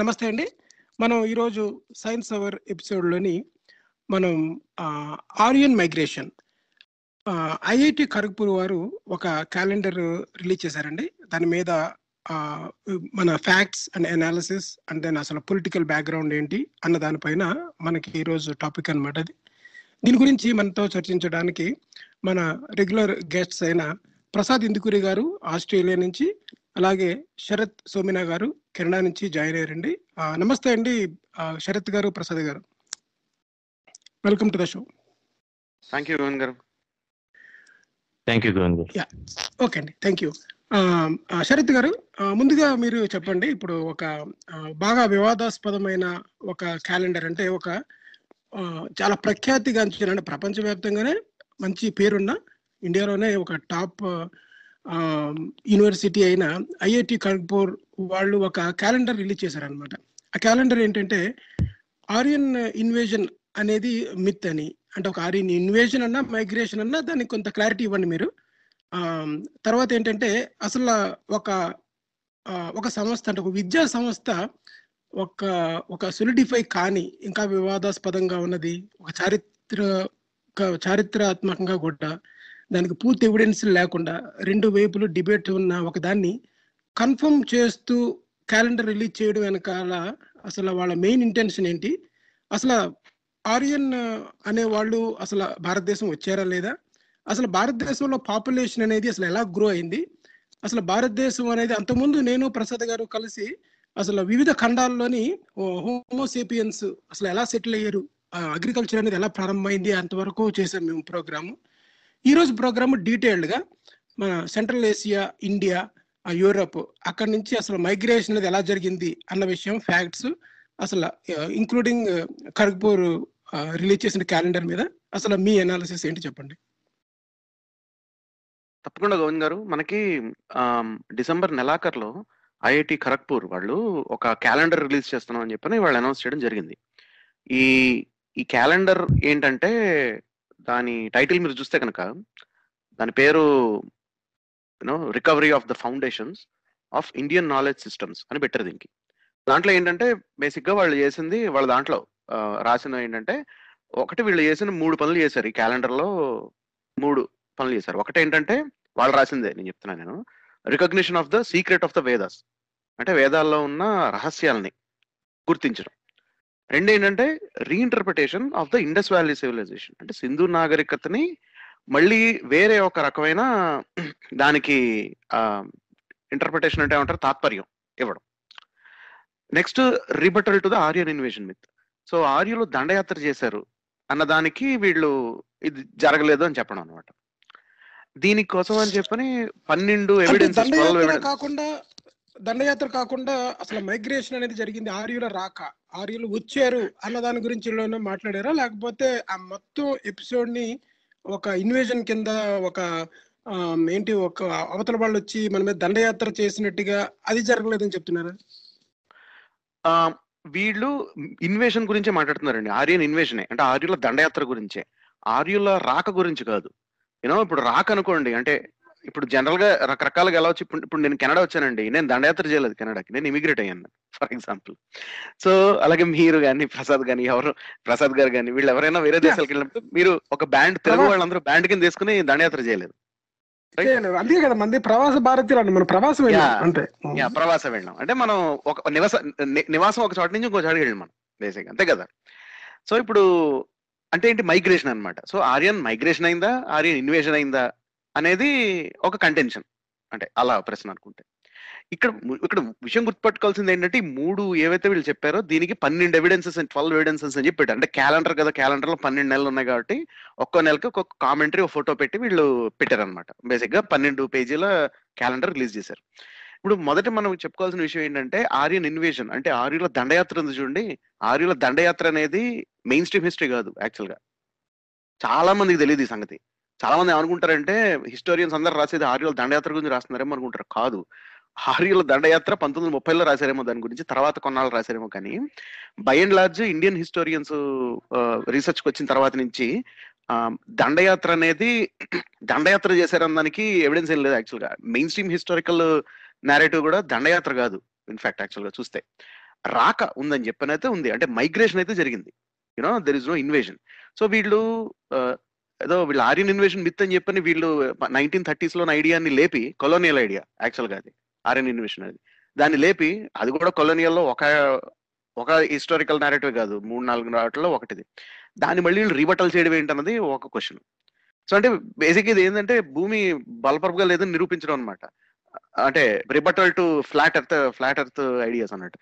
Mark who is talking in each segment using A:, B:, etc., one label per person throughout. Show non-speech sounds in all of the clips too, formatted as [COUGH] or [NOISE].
A: నమస్తే అండి. మనం ఈరోజు సైన్స్ అవర్ ఎపిసోడ్లోని మనం ఆరియన్ మైగ్రేషన్ ఐఐటి ఖరగ్పూర్ వారు ఒక క్యాలెండర్ రిలీజ్ చేశారండి. దాని మీద మన facts and analysis and then అసలు పొలిటికల్ బ్యాక్గ్రౌండ్ ఏంటి అన్న దానిపైన మనకి ఈరోజు టాపిక్ అనమాట అది. దీని గురించి మనతో చర్చించడానికి మన రెగ్యులర్ గెస్ట్స్ అయిన ప్రసాద్ ఇందుకూరి గారు ఆస్ట్రేలియా నుంచి అలాగే శరత్ సోమినా గారు కెనడా నుంచి జాయిన్ అయ్యారండి. నమస్తే అండి శరత్ గారు ప్రసాద్ గారు. Welcome to the show
B: thank you Govind గారు.
C: థ్యాంక్ యూ గోవింద్ గారు.
A: ఓకే అండి. థ్యాంక్ యూ శరత్ గారు ముందుగా మీరు చెప్పండి ఇప్పుడు ఒక బాగా వివాదాస్పదమైన ఒక క్యాలెండర్ అంటే ఒక చాలా ప్రఖ్యాతిగాంచిన అంటే ప్రపంచవ్యాప్తంగానే మంచి పేరున్న ఇండియాలోనే ఒక టాప్ యూనివర్సిటీ అయిన ఐఐటి ఖరగ్పూర్ వాళ్ళు ఒక క్యాలెండర్ రిలీజ్ చేశారనమాట ఆ క్యాలెండర్ ఏంటంటే ఆరియన్ ఇన్వేజన్ అనేది మిత్ అని. అంటే ఒక ఆరియన్ ఇన్వేజన్ అన్నా మైగ్రేషన్ అన్నా దానికి కొంత క్లారిటీ ఇవ్వండి మీరు. తర్వాత ఏంటంటే అసలు ఒక ఒక సంస్థ అంటే ఒక విద్యా సంస్థ ఒక ఒక సొలిడిఫై కానీ ఇంకా వివాదాస్పదంగా ఉన్నది ఒక చారిత్ర చారిత్రాత్మకంగా కూడా దానికి పూర్తి ఎవిడెన్స్ లేకుండా రెండు వైపులు డిబేట్ ఉన్న ఒక దాన్ని కన్ఫర్మ్ చేస్తూ క్యాలెండర్ రిలీజ్ చేయడం వెనకాల అసలు వాళ్ళ మెయిన్ ఇంటెన్షన్ ఏంటి? అసలు ఆరియన్ అనే వాళ్ళు అసలు భారతదేశం వచ్చారా లేదా? అసలు భారతదేశంలో పాపులేషన్ అనేది అసలు ఎలా గ్రో అయింది? అసలు భారతదేశం అనేది అంతకుముందు నేను ప్రసాద్ గారు కలిసి అసలు వివిధ ఖండాల్లోని హోమోసేపియన్స్ అసలు ఎలా సెటిల్ అయ్యారు? అగ్రికల్చర్ అనేది ఎలా ప్రారంభమైంది? అంతవరకు చేసాం మేము ప్రోగ్రాము ఈ రోజు ప్రోగ్రామ్ డీటెయిల్డ్గా మన సెంట్రల్ ఏషియా ఇండియా యూరప్ అక్కడి నుంచి అసలు మైగ్రేషన్ అనేది ఎలా జరిగింది అన్న విషయం ఫ్యాక్ట్స్ అసలు ఇంక్లూడింగ్ ఖర్గ్పూర్ రిలీజ్ చేసిన క్యాలెండర్ మీద అసలు మీ అనాలిసిస్ ఏంటి చెప్పండి?
B: తప్పకుండా గోవింద్ గారు. మనకి డిసెంబర్ నెలాఖరులో ఐఐటి ఖరగ్పూర్ వాళ్ళు ఒక క్యాలెండర్ రిలీజ్ చేస్తున్నాం అని చెప్పని వాళ్ళు అనౌన్స్ చేయడం జరిగింది. ఈ ఈ క్యాలెండర్ ఏంటంటే దాని టైటిల్ మీరు చూస్తే కనుక దాని పేరు you know recovery of the foundations of Indian knowledge systems అని పెట్టారు దీనికి. దాంట్లో ఏంటంటే బేసిక్గా వాళ్ళు చేసింది వాళ్ళ దాంట్లో రాసిన ఏంటంటే ఒకటి వీళ్ళు చేసిన మూడు పనులు చేశారు. ఈ క్యాలెండర్లో మూడు పనులు చేశారు. ఒకటి ఏంటంటే వాళ్ళు రాసిందే నేను చెప్తున్నాను నేను. Recognition of the secret of the Vedas అంటే వేదాల్లో ఉన్న రహస్యాల్ని గుర్తించడం. రెండు ఏంటంటే reinterpretation of the Indus valley civilization అంటే సింధు నాగరికతని మళ్ళీ వేరే ఒక రకమైన దానికి ఇంటర్ప్రిటేషన్ అంటే ఏమంటారు? తాత్పర్యం ఇవ్వడం. Next rebuttal to the Aryan invasion myth so ఆర్యులు దండయాత్ర చేశారు అన్న దానికి వీళ్ళు ఇది జరగలేదు అని చెప్పడం అనమాట దీనికోసం అని చెప్పని పన్నెండు
A: దండయాత్ర కాకుండా దండయాత్ర కాకుండా అసలు మైగ్రేషన్ అనేది జరిగింది ఆర్యుల రాక. ఆర్యులు వచ్చారు అన్న దాని గురించి మాట్లాడారా? లేకపోతే ఆ మొత్తం ఎపిసోడ్ని ఒక ఇన్వేజన్ కింద ఒక ఏంటి ఒక అవతల వాళ్ళు వచ్చి మన మీద దండయాత్ర చేసినట్టుగా అది జరగలేదని చెప్తున్నారా?
B: ఆ, వీళ్ళు ఇన్వేషన్ గురించే మాట్లాడుతున్నారండి. ఆర్యన్ ఇన్వేషనే అంటే ఆర్యుల దండయాత్ర గురించే. ఆర్యుల రాక గురించి కాదు. యూనో ఇప్పుడు రాక అనుకోండి అంటే ఇప్పుడు జనరల్గా రకరకాలుగా ఎలా వచ్చి ఇప్పుడు ఇప్పుడు నేను కెనడా వచ్చానండి. నేను దండయాత్ర చేయలేదు కెనడాకి. నేను ఇమిగ్రేట్ అయ్యాను ఫర్ ఎగ్జాంపుల్. సో అలాగే మీరు కానీ ప్రసాద్ కానీ ఎవరు ప్రసాద్ గారు కానీ వీళ్ళు ఎవరైనా వేరే దేశాలకు వెళ్ళినప్పుడు మీరు ఒక బ్యాండ్ తెలుగు వాళ్ళందరూ బ్యాండ్ కింద తీసుకుని దండయాత్ర చేయలేదు.
A: అందుకే కదా మంది ప్రవాస భారతీయులు అండి మన ప్రవాసం. అంతే.
B: యా ప్రవాసం వెళ్ళాం. అంటే మనం ఒక నివాస నివాసం ఒక చోట నుంచి ఇంకో చోటకి వెళ్ళాం మనం బేసిక్ అంతే కదా? సో ఇప్పుడు అంటే ఏంటి? మైగ్రేషన్ అన్నమాట. సో ఆర్యన్ మైగ్రేషన్ అయిందా? ఆర్యన్ ఇన్వేషన్ అయిందా? అనేది ఒక కంటెన్షన్ అంటే అలా ప్రశ్న అనుకుంటే. ఇక్కడ ఇక్కడ విషయం గుర్తుపట్టుకోవాల్సింది ఏంటంటే ఈ మూడు ఏవైతే వీళ్ళు చెప్పారో దీనికి పన్నెండు ఎవిడెన్సెస్ ట్వెల్వ్ ఎవిడెన్సెస్ అని చెప్పారు అంటే క్యాలెండర్ కదా క్యాలెండర్లో పన్నెండు నెలలు ఉన్నాయి కాబట్టి ఒక్కో నెలకి ఒక్కొక్క కామెంటరీ ఒక ఫోటో పెట్టి వీళ్ళు పెట్టారనమాట బేసిక్గా పన్నెండు పేజీల క్యాలెండర్ రిలీజ్ చేశారు. ఇప్పుడు మొదట మనం చెప్పుకోవాల్సిన విషయం ఏంటంటే ఆర్యన్ ఇన్వేషన్ అంటే ఆర్యుల దండయాత్ర ఉంది చూడండి. ఆర్యుల దండయాత్ర అనేది మెయిన్ స్ట్రీమ్ హిస్టరీ కాదు యాక్చువల్గా. చాలా మందికి తెలియదు ఈ సంగతి. చాలా మంది ఏమనుకుంటారంటే హిస్టోరియన్స్ అందరు రాసేది ఆర్యుల దండయాత్ర గురించి రాస్తున్నారేమో అనుకుంటారు. కాదు. ఆర్యుల దండయాత్ర పంతొమ్మిది వందల ముప్పైలో రాశారేమో దాని గురించి తర్వాత కొన్నాళ్ళు రాశారేమో కానీ by and large Indian historians research వచ్చిన తర్వాత నుంచి దండయాత్ర అనేది దండయాత్ర చేశారనడానికి ఎవిడెన్స్ ఏం లేదు యాక్చువల్గా మెయిన్ స్ట్రీమ్ హిస్టారికల్ నేరేటివ్ కూడా దండయాత్ర కాదు ఇన్ఫాక్ట్ యాక్చువల్గా చూస్తే. రాక ఉందని చెప్పనైతే ఉంది. అంటే మైగ్రేషన్ అయితే జరిగింది. You know there is no invasion so వీళ్ళు ఏదో వీళ్ళు ఆర్యన్ ఇన్వేషన్ మిత్ అని చెప్పని వీళ్ళు నైన్టీన్ థర్టీస్లో ఐడియాని లేపి కొలోనియల్ ఐడియా యాక్చువల్గా అది ఆర్యన్ ఇన్వేషన్ అది. దాన్ని లేపి అది కూడా కొలోనియల్లో ఒక ఒక హిస్టారికల్ నేరేటివ్ కాదు మూడు నాలుగు నాటిలో ఒకటిది. దాన్ని మళ్ళీ వీళ్ళు రీబటల్ చేయడం ఏంటన్నది ఒక క్వశ్చన్ సో అంటే బేసిక్ ఇది ఏంటంటే భూమి బలపరపుగా లేదని నిరూపించడం అనమాట అంటే rebuttal to flat earth flat earth ideas అన్నట్టు.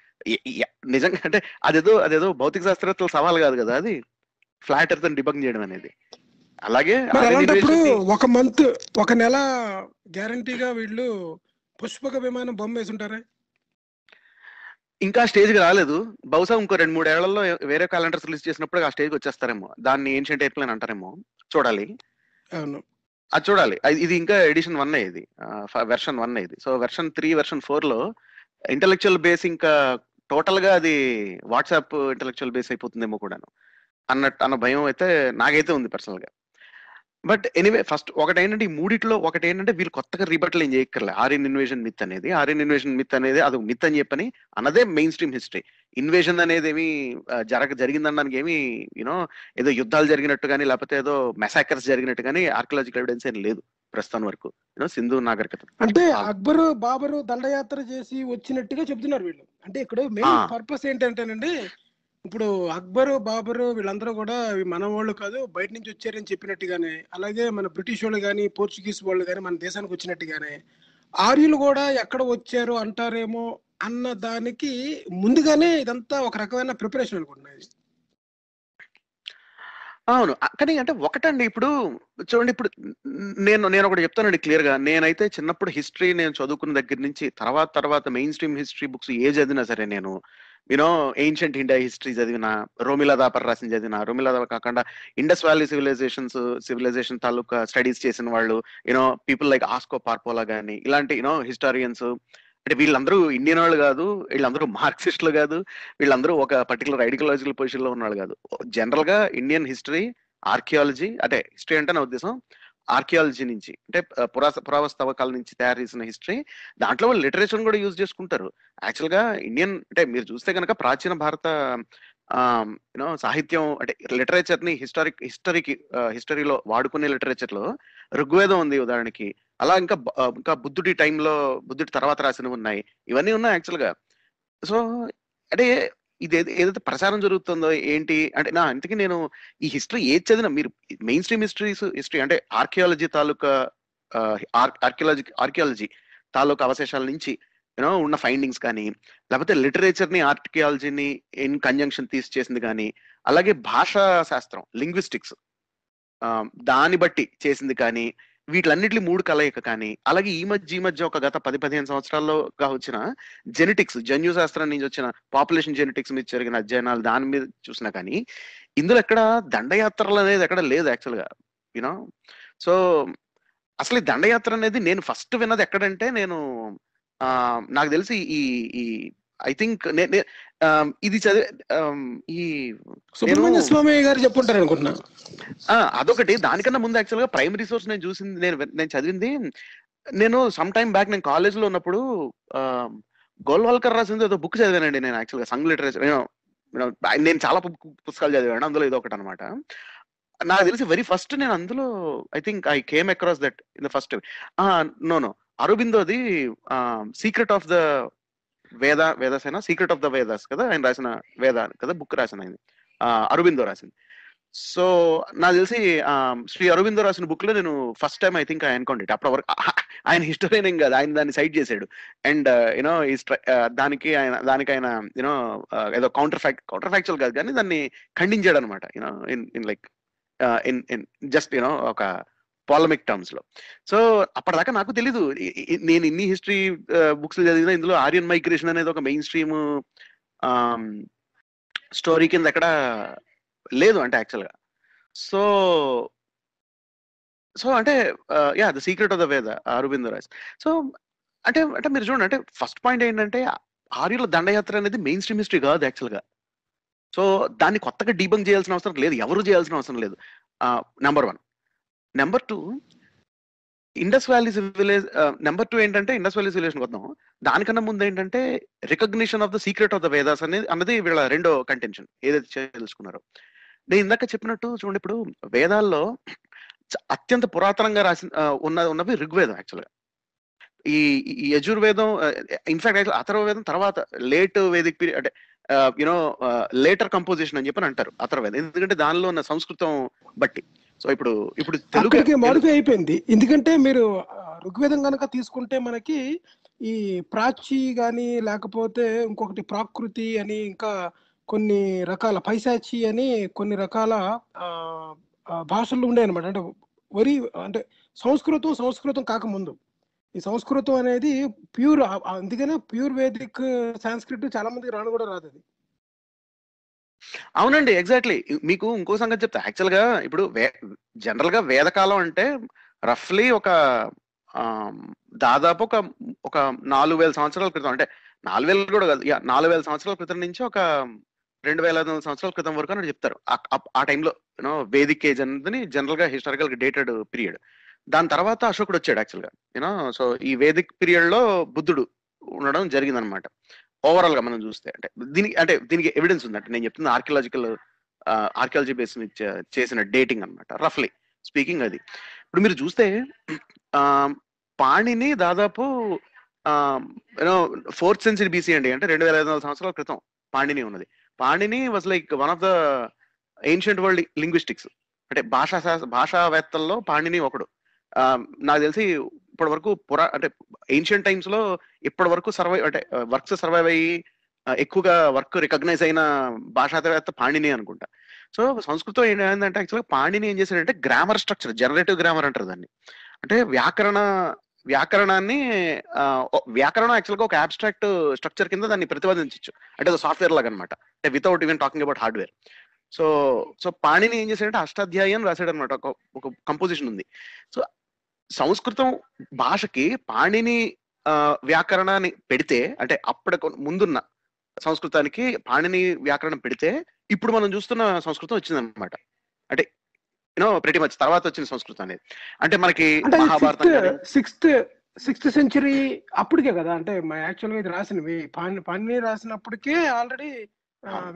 B: నిజంగా అంటే అదేదో అదేదో భౌతిక శాస్త్రవేత్తల సవాల్ కాదు కదా అది. ఫ్లాట్ ఎర్త్ అని చేయడం అనేది. అలాగే
A: అలాంటప్పుడు ఒక మంత్ ఒక నెల గ్యారంటీగా వీళ్ళు పుష్పక విమానం బొమ్మ వేసి ఉంటారా
B: ఇంకా స్టేజ్కి రాలేదు. బహుశా ఇంకో రెండు మూడు ఏళ్ళలో వేరే క్యాలెండర్స్ రిలీజ్ చేసినప్పుడు ఆ స్టేజ్ వచ్చేస్తారేమో. దాన్ని ఏన్షియంట్ ఎయిర్ప్లేన్ అంటారేమో. చూడాలి.
A: అవును.
B: అది చూడాలి. ఇది ఇంకా ఎడిషన్ వన్ ఇది వెర్షన్ వన్ ఇది సో వెర్షన్ త్రీ వెర్షన్ ఫోర్లో ఇంటలెక్చువల్ బేస్ ఇంకా టోటల్గా అది వాట్సాప్ ఇంటలెక్చువల్ బేస్ అయిపోతుందేమో కూడాను. అన్నట్టు అన్న భయం అయితే నాకైతే ఉంది పర్సనల్గా బట్ ఎనీవే ఫస్ట్ ఒకటి ఏంటంటే ఈ మూడిట్లో ఒకటి ఏంటంటే వీళ్ళు కొత్తగా రీబట్టలు ఏం చేయక్కర్లే. ఆర్యన్ ఇన్వేషన్ మిత్ అనేది ఆర్యన్ ఇన్వేషన్ మిత్ అనేది అది మిత్ అని చెప్పని అన్నదే మెయిన్ స్ట్రీమ్ హిస్టరీ ఇన్వేషన్ అనేది ఏమి జరగ జరిగిందనడానికి ఏమి యూనో ఏదో యుద్ధాలు జరిగినట్టు కానీ లేకపోతే ఏదో మెసాకర్స్ జరిగినట్టు కానీ ఆర్కియలాజికల్ ఎవిడెన్స్ ఏం లేదు ప్రస్తుతం వరకు. యూనో సింధు నాగరికత.
A: అంటే అక్బర్ బాబరు దండయాత్ర చేసి వచ్చినట్టుగా చెప్తున్నారు వీళ్ళు. అంటే ఇక్కడ మెయిన్. పర్పస్ ఏంటంటేనండి ఇప్పుడు అక్బరు బాబరు వీళ్ళందరూ కూడా మన వాళ్ళు కాదు బయట నుంచి వచ్చారని చెప్పినట్టుగానే అలాగే మన బ్రిటిష్ వాళ్ళు కానీ పోర్చుగీస్ వాళ్ళు కానీ మన దేశానికి వచ్చినట్టుగానే ఆర్యులు కూడా ఎక్కడ వచ్చారు అంటారేమో అన్న దానికి ముందుగానే ఇదంతా ఒక రకమైన ప్రిపరేషన్ అనుకుంటున్నాయి
B: అవును. కానీ అంటే ఒకటండి ఇప్పుడు చూడండి ఇప్పుడు నేను నేను ఒకటి చెప్తానండి క్లియర్గా. నేనైతే చిన్నప్పుడు హిస్టరీ నేను చదువుకున్న దగ్గర నుంచి తర్వాత తర్వాత మెయిన్ స్ట్రీమ్ హిస్టరీ బుక్స్ ఏ చదివినా సరే నేను యూనో ఏన్షియంట్ ఇండియా హిస్టరీ చదివిన రోమిలా దాపర్ రాసిన చదివిన రోమిలా దాపర్ కాకుండా ఇండస్ వ్యాలీ సివిలైజేషన్స్ సివిలైజేషన్ తాలూకా స్టడీస్ చేసిన వాళ్ళు you know people like Asko Parpola కానీ ఇలాంటి యూనో హిస్టారియన్స్ అంటే వీళ్ళందరూ ఇండియన్ వాళ్ళు కాదు వీళ్ళందరూ మార్క్సిస్టులు కాదు వీళ్ళందరూ ఒక పర్టికులర్ ఐడియాలజికల్ పొజిషన్లో ఉన్నవాళ్ళు కాదు. జనరల్గా ఇండియన్ హిస్టరీ ఆర్కియాలజీ అంటే హిస్టరీ అంటే నా ఉద్దేశం ఆర్కియాలజీ నుంచి అంటే ఆ, పురా పురావస్తవకాల నుంచి తయారు చేసిన హిస్టరీ దాంట్లో వాళ్ళు లిటరేచర్ కూడా యూజ్ చేసుకుంటారు. యాక్చువల్గా ఇండియన్ అంటే మీరు చూస్తే కనుక ప్రాచీన భారత యూనో సాహిత్యం అంటే లిటరేచర్ని హిస్టారిక్ హిస్టరీకి హిస్టరీలో వాడుకునే లిటరేచర్లో ఋగ్వేదం ఉంది ఉదాహరణకి. అలా ఇంకా ఇంకా బుద్ధుడి టైంలో బుద్ధుడి తర్వాత రాసినవి ఉన్నాయి. ఇవన్నీ ఉన్నాయి యాక్చువల్గా సో అంటే ఇది ఏది- ఏదైతే ప్రచారం జరుగుతుందో ఏంటి? అంటే నా ఇంతకీ నేను ఈ హిస్టరీ ఏది చదివినా మీరు మెయిన్ స్ట్రీమ్ హిస్టరీస్ హిస్టరీ అంటే ఆర్కియాలజీ తాలూకా ఆర్కియాలజీ ఆర్కియాలజీ తాలూకా అవశేషాల నుంచి యూనో ఉన్న ఫైండింగ్స్ కానీ లేకపోతే లిటరేచర్ని ఆర్కియాలజీని ఇన్ కంజంక్షన్ తీసి చేసింది కానీ అలాగే భాషా శాస్త్రం లింగ్విస్టిక్స్ దాన్ని బట్టి చేసింది కానీ వీటిలన్నిటి మూడు కలయిక కానీ అలాగే ఈ మధ్య ఈ మధ్య ఒక గత పది పదిహేను సంవత్సరాల్లోగా వచ్చిన జెనెటిక్స్ జన్యు శాస్త్రం నుంచి వచ్చిన పాపులేషన్ జెనెటిక్స్ మీద జరిగిన అధ్యయనాలు దాని మీద చూసినా కానీ ఇందులో ఎక్కడ దండయాత్రలు అనేది ఎక్కడ లేదు యాక్చువల్గా యూనో సో అసలు ఈ దండయాత్ర అనేది నేను ఫస్ట్ విన్నది ఎక్కడంటే నేను ఆ, నాకు తెలిసి ఈ ఈ ఐ థింక్ ఇది చదివే ఈ
A: సుబ్రహ్మణ్య స్వామి గారు చెప్పుంటారు అనుకుంటున్నా.
B: అదొకటి. దానికన్నా ముందు యాక్చువల్గా ప్రైమరీ సోర్స్ నేను చూసింది నేను నేను చదివింది నేను సమ్ టైమ్ బ్యాక్ నేను కాలేజ్లో ఉన్నప్పుడు గోల్వాల్కర్ రాసింది ఏదో బుక్ చదివానండి నేను యాక్చువల్గా సంగ్ లిటరేచర్ నేను చాలా పుస్తకాలు చదివాను అందులో ఇది ఒకటి అనమాట నాకు తెలిసి వెరీ ఫస్ట్ నేను అందులో I think I came across that in the first no no అరబిందోది secret of the Veda అయినా సీక్రెట్ ఆఫ్ ద వేదాస్ కదా ఆయన రాసిన వేద కదా బుక్ రాసిన ఆయన. ఆ, రాసింది. సో నాకు తెలిసి శ్రీ అరవిందో రాసిన బుక్లో నేను first time I think I అనుకోండి అప్పటి వరకు ఆయన హిస్టోరియన్ ఏం కాదు ఆయన దాన్ని సైడ్ చేశాడు. అండ్ యూనో uh, uh, దానికి ఆయన దానికి ఆయన యూనో uh, ఏదో కౌంటర్ ఫ్యాక్ కౌంటర్ ఫ్యాక్చువల్ కాదు కానీ దాన్ని ఖండించాడు అనమాట you know in in like in in just you know ఒక పాలమిక్ టర్మ్స్లో. సో అప్పటిదాకా నాకు తెలీదు. నేను ఇన్ని హిస్టరీ బుక్స్ చదివినా ఇందులో ఆర్యన్ మైగ్రేషన్ అనేది ఒక మెయిన్ స్ట్రీమ్ స్టోరీ కింద ఎక్కడ లేదు అంటే యాక్చువల్గా సో సో అంటే yeah the secret of the Veda Aravind Raj so అంటే అంటే మీరు చూడండి అంటే ఫస్ట్ పాయింట్ ఏంటంటే ఆర్యుల దండయాత్ర అనేది మెయిన్ స్ట్రీమ్ హిస్టరీ కాదు యాక్చువల్గా సో దాన్ని కొత్తగా డీబంక్ చేయాల్సిన అవసరం లేదు ఎవరు చేయాల్సిన అవసరం లేదు. Number one number two Indus valley village number two ఏంటంటే ఇండస్ వ్యాలీ సివిలేషన్ వద్దాం దానికన్నా ముందు ఏంటంటే recognition of the secret of the Vedas అనేది అన్నది వీళ్ళ రెండో కంటెన్షన్ ఏదైతే తెలుసుకున్నారో. నేను ఇందాక చెప్పినట్టు చూడండి ఇప్పుడు వేదాల్లో అత్యంత పురాతనంగా రాసిన ఉన్న ఉన్నవి ఋగ్వేదం యాక్చువల్గా ఈ యజుర్వేదం ఇన్ఫాక్ట్ అథర్వవేదం తర్వాత లేట్ వేదిక్ పీరియడ్ అంటే యునో లేటర్ కంపోజిషన్ అని చెప్పి అంటారు అథర్వేదం ఎందుకంటే దానిలో ఉన్న సంస్కృతం బట్టి. సో ఇప్పుడు ఇప్పుడు తెలుగు
A: మాడిఫై అయిపోయింది. ఎందుకంటే మీరు ఋగ్వేదం కనుక తీసుకుంటే మనకి ఈ ప్రాచి గాని లేకపోతే ఇంకొకటి ప్రాకృతి అని ఇంకా కొన్ని రకాల పైశాచి అని కొన్ని రకాల భాషలు ఉండే అనమాట అంటే వరి అంటే సంస్కృతం సంస్కృతం కాకముందు. ఈ సంస్కృతం అనేది ప్యూర్ అందుకనే ప్యూర్ వేదిక్ సాంస్క్రిట్ చాలా మందికి రాను కూడా రాదు అది.
B: అవునండి ఎగ్జాక్ట్లీ. మీకు ఇంకో సంగతి చెప్తా. యాక్చువల్గా ఇప్పుడు జనరల్గా వేదకాలం అంటే రఫ్లీ ఒక దాదాపు ఒక ఒక నాలుగు వేల సంవత్సరాల క్రితం. అంటే నాలుగు వేలు కూడా కాదు. నాలుగు వేల సంవత్సరాల క్రితం నుంచి ఒక రెండు వేల ఐదు వందల సంవత్సరాల క్రితం వరకు అని చెప్తారు. ఆ- ఆ టైంలో యూనో వేదిక్ ఏజ్ అనేది జనరల్గా హిస్టారికల్ డేటెడ్ పీరియడ్. దాని తర్వాత అశోకుడు వచ్చాడు యాక్చువల్గా యూనో సో ఈ వేదిక్ పీరియడ్లో బుద్ధుడు ఉండడం జరిగింది అనమాట ఓవరాల్గా మనం చూస్తే అంటే దీనికి అంటే దీనికి ఎవిడెన్స్ ఉంది అంటే నేను చెప్తున్న ఆర్కియలాజికల్ ఆర్కియాలజీ బేస్ చేసిన డేటింగ్ అన్నమాట రఫ్లీ స్పీకింగ్ అది. ఇప్పుడు మీరు చూస్తే ఆ, పాణిని దాదాపు యూనో ఫోర్త్ సెంచరీ బీసీ అండి అంటే రెండు వేల ఐదు వందల సంవత్సరాల క్రితం పాణిని ఉన్నది. Panini was like one of the ancient world linguistics అంటే భాషా భాషావేత్తల్లో పాణిని ఒకడు. నాకు తెలిసి ఇప్పటి వరకు పురా అంటే ఏన్షియంట్ టైమ్స్లో ఇప్పటి వరకు సర్వైవ్ అంటే వర్క్స్ సర్వైవ్ అయ్యి ఎక్కువగా వర్క్ రికగ్నైజ్ అయిన భాషావేత్త పాణిని అనుకుంటా. సో సంస్కృతం ఏంటంటే యాక్చువల్గా పాణిని ఏం చేశాడంటే గ్రామర్ స్ట్రక్చర్ జనరేటివ్ గ్రామర్ అంటారు దాన్ని. అంటే వ్యాకరణ వ్యాకరణాన్ని వ్యాకరణం యాక్చువల్గా ఒక అబ్స్ట్రాక్ట్ స్ట్రక్చర్ కింద దాన్ని ప్రతిపాదించవచ్చు అంటే సాఫ్ట్వేర్ లాగా అనమాట అంటే without even talking about hardware so so Panini ఏం చేశాడంటే అష్టాధ్యాయం రాశాడు అనమాట ఒక ఒక కంపోజిషన్ ఉంది. సో సంస్కృతం భాషకి పాణిని వ్యాకరణాన్ని పెడితే అంటే అప్పటి ముందున్న సంస్కృతానికి పాణిని వ్యాకరణం పెడితే ఇప్పుడు మనం చూస్తున్న సంస్కృతం వచ్చింది అనమాట అంటే యూనో ప్రతి మచ్ తర్వాత వచ్చిన సంస్కృతం అనేది. అంటే మనకి మహాభారతం
A: సిక్స్త్ సిక్స్త్ సెంచరీ అప్పటికే కదా అంటే యాక్చువల్గా ఇది రాసినవి. పాణి పాణిని రాసినప్పటికే ఆల్రెడీ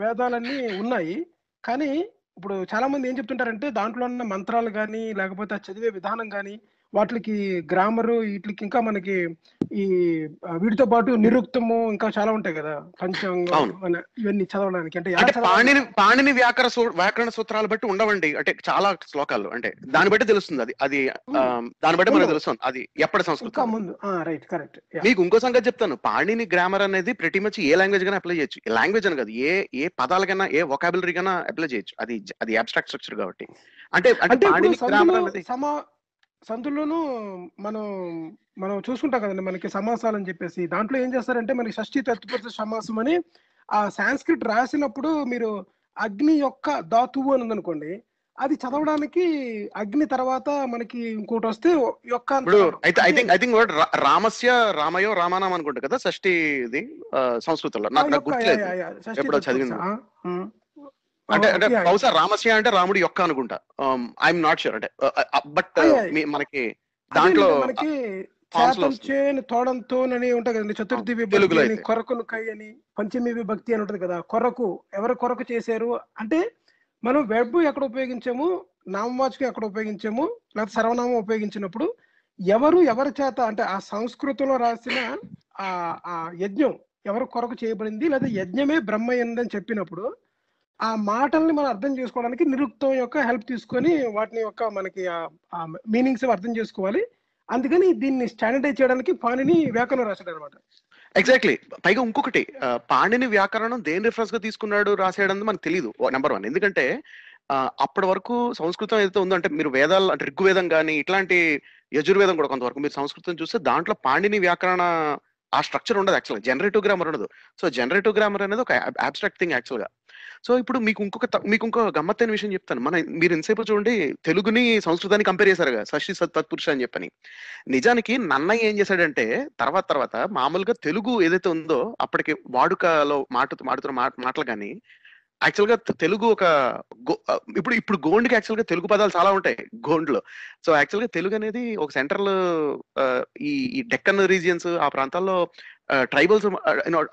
A: వేదాలన్నీ ఉన్నాయి. కానీ ఇప్పుడు చాలా మంది ఏం చెప్తుంటారంటే దాంట్లో ఉన్న మంత్రాలు కానీ లేకపోతే చదివే విధానం కానీ వాటికి గ్రామరు వీటికి ఇంకా మనకి ఈ వీటితో పాటు నిరుక్తము ఇంకా చాలా ఉంటాయి కదా. పంచాంగం ఇవన్నీ చదవడానికి. అంటే?
B: పాణిని పాణిని వ్యాకర వ్యాకరణ సూత్రాలు బట్టి ఉండవండి. అంటే చాలా శ్లోకాలు. అంటే దాన్ని బట్టి తెలుస్తుంది అది. అది దాన్ని బట్టి మనకు. తెలుస్తుంది. అది ఎప్పటి సంస్కృతం?
A: ముందు. Right correct.
B: మీకు ఇంకో సంగతి చెప్తాను. పాణిని గ్రామర్ అనేది ప్రతి మచ్ ఏ లాంగ్వేజ్ కైనా అప్లై చేయొచ్చు. లాంగ్వేజ్ అని కాదు. ఏ ఏ పదాలకైనా ఏ వొకాబులరీ కైనా అప్లై చేయొచ్చు. అది అది అబ్స్ట్రాక్ట్ స్ట్రక్చర్ కాబట్టి. అంటే అంటే గ్రామర్ అనేది
A: సమా సందులోను మనం మనం చూసుకుంటాం కదండి మనకి సమాసాలు అని చెప్పేసి దాంట్లో ఏం చేస్తారంటే మనకి షష్ఠి తత్పురుష సమాసం అని ఆ సాంస్క్రిట్ రాసినప్పుడు మీరు అగ్ని యొక్క ధాతువు అని ఉందనుకోండి అది చదవడానికి అగ్ని తర్వాత మనకి ఇంకోటి వస్తే యొక్క.
B: అయితే I think I think word రామస్య రామయో రామానాం అనుకుంటా కదా షష్ఠి ఇది సంస్కృతంలో నాకు గుర్తులేదు ఎప్పుడో. చదివింది. అంటే అంటే. బహుశా రామస్య అంటే రాముడి యొక్క అనుకుంటా ఐఎమ్ నాట్ షూర్ అంటే బట్
A: ఆ, యా, యా.
B: మనకి దాంట్లో
A: మనకి. చేను తోడంతో అని ఉంటది కదండి చతుర్థి విభక్తి అని. కొరకును కై అని పంచమి విభక్తి అని ఉంటది కదా కొరకు ఎవరు కొరకు చేశారు అంటే మనం వెబ్ ఎక్కడ ఉపయోగించాము నామవాచకం ఎక్కడ ఉపయోగించాము లేకపోతే సర్వనామం ఉపయోగించినప్పుడు ఎవరు ఎవరి చేత అంటే ఆ సంస్కృతంలో రాసిన ఆ ఆ యజ్ఞం ఎవరు కొరకు చేయబడింది లేదా యజ్ఞమే బ్రహ్మ అని చెప్పినప్పుడు ఆ మాటల్ని మనం అర్థం చేసుకోవడానికి నిరుక్తం యొక్క హెల్ప్ తీసుకొని వాటిని యొక్క మనకి ఆ మీనింగ్స్ అర్థం చేసుకోవాలి. అందుకని దీన్ని స్టాండర్డైజ్ చేయడానికి పాణిని వ్యాకరణం రాశాడు అనమాట
B: ఎగ్జాక్ట్లీ పైగా ఇంకొకటి పాణిని వ్యాకరణం దేని రిఫరెన్స్గా తీసుకున్నాడు రాసేయడం మనకు తెలియదు నెంబర్ వన్ ఎందుకంటే అప్పటి వరకు సంస్కృతం ఏదైతే ఉందో అంటే మీరు వేదాలు అంటే ఋగ్వేదం కానీ ఇట్లాంటి యజుర్వేదం కూడా కొంతవరకు మీరు సంస్కృతం చూస్తే దాంట్లో పాణిని వ్యాకరణ ఆ స్ట్రక్చర్ ఉండదు యాక్చువల్గా జనరేటివ్ గ్రామర్ ఉండదు. సో జనరేటివ్ గ్రామర్ అనేది ఒక అబ్స్ట్రాక్ట్ థింగ్ యాక్చువల్గా సో ఇప్పుడు మీకు ఇంకొక మీకు ఇంకో గమ్మత్తైన విషయం చెప్తాను. మన మీరు ఇంతసేపు చూడండి తెలుగుని సంస్కృతాన్ని కంపేర్ చేశారు కదా షష్ఠి సత్ తత్పురుష అని చెప్పని. నిజానికి నన్నయ్య ఏం చేశాడంటే తర్వాత తర్వాత మామూలుగా తెలుగు ఏదైతే ఉందో అప్పటికి వాడుకలో మాట మాడుతున్న మాట మాటలు కానీ యాక్చువల్గా తెలుగు ఒక గో- ఇప్పుడు ఇప్పుడు గోండ్కి యాక్చువల్గా తెలుగు పదాలు చాలా ఉంటాయి గోండ్లో. సో యాక్చువల్గా తెలుగు అనేది ఒక సెంట్రల్ ఈ డెక్కన్ రీజియన్స్ ఆ ప్రాంతాల్లో ట్రైబల్స్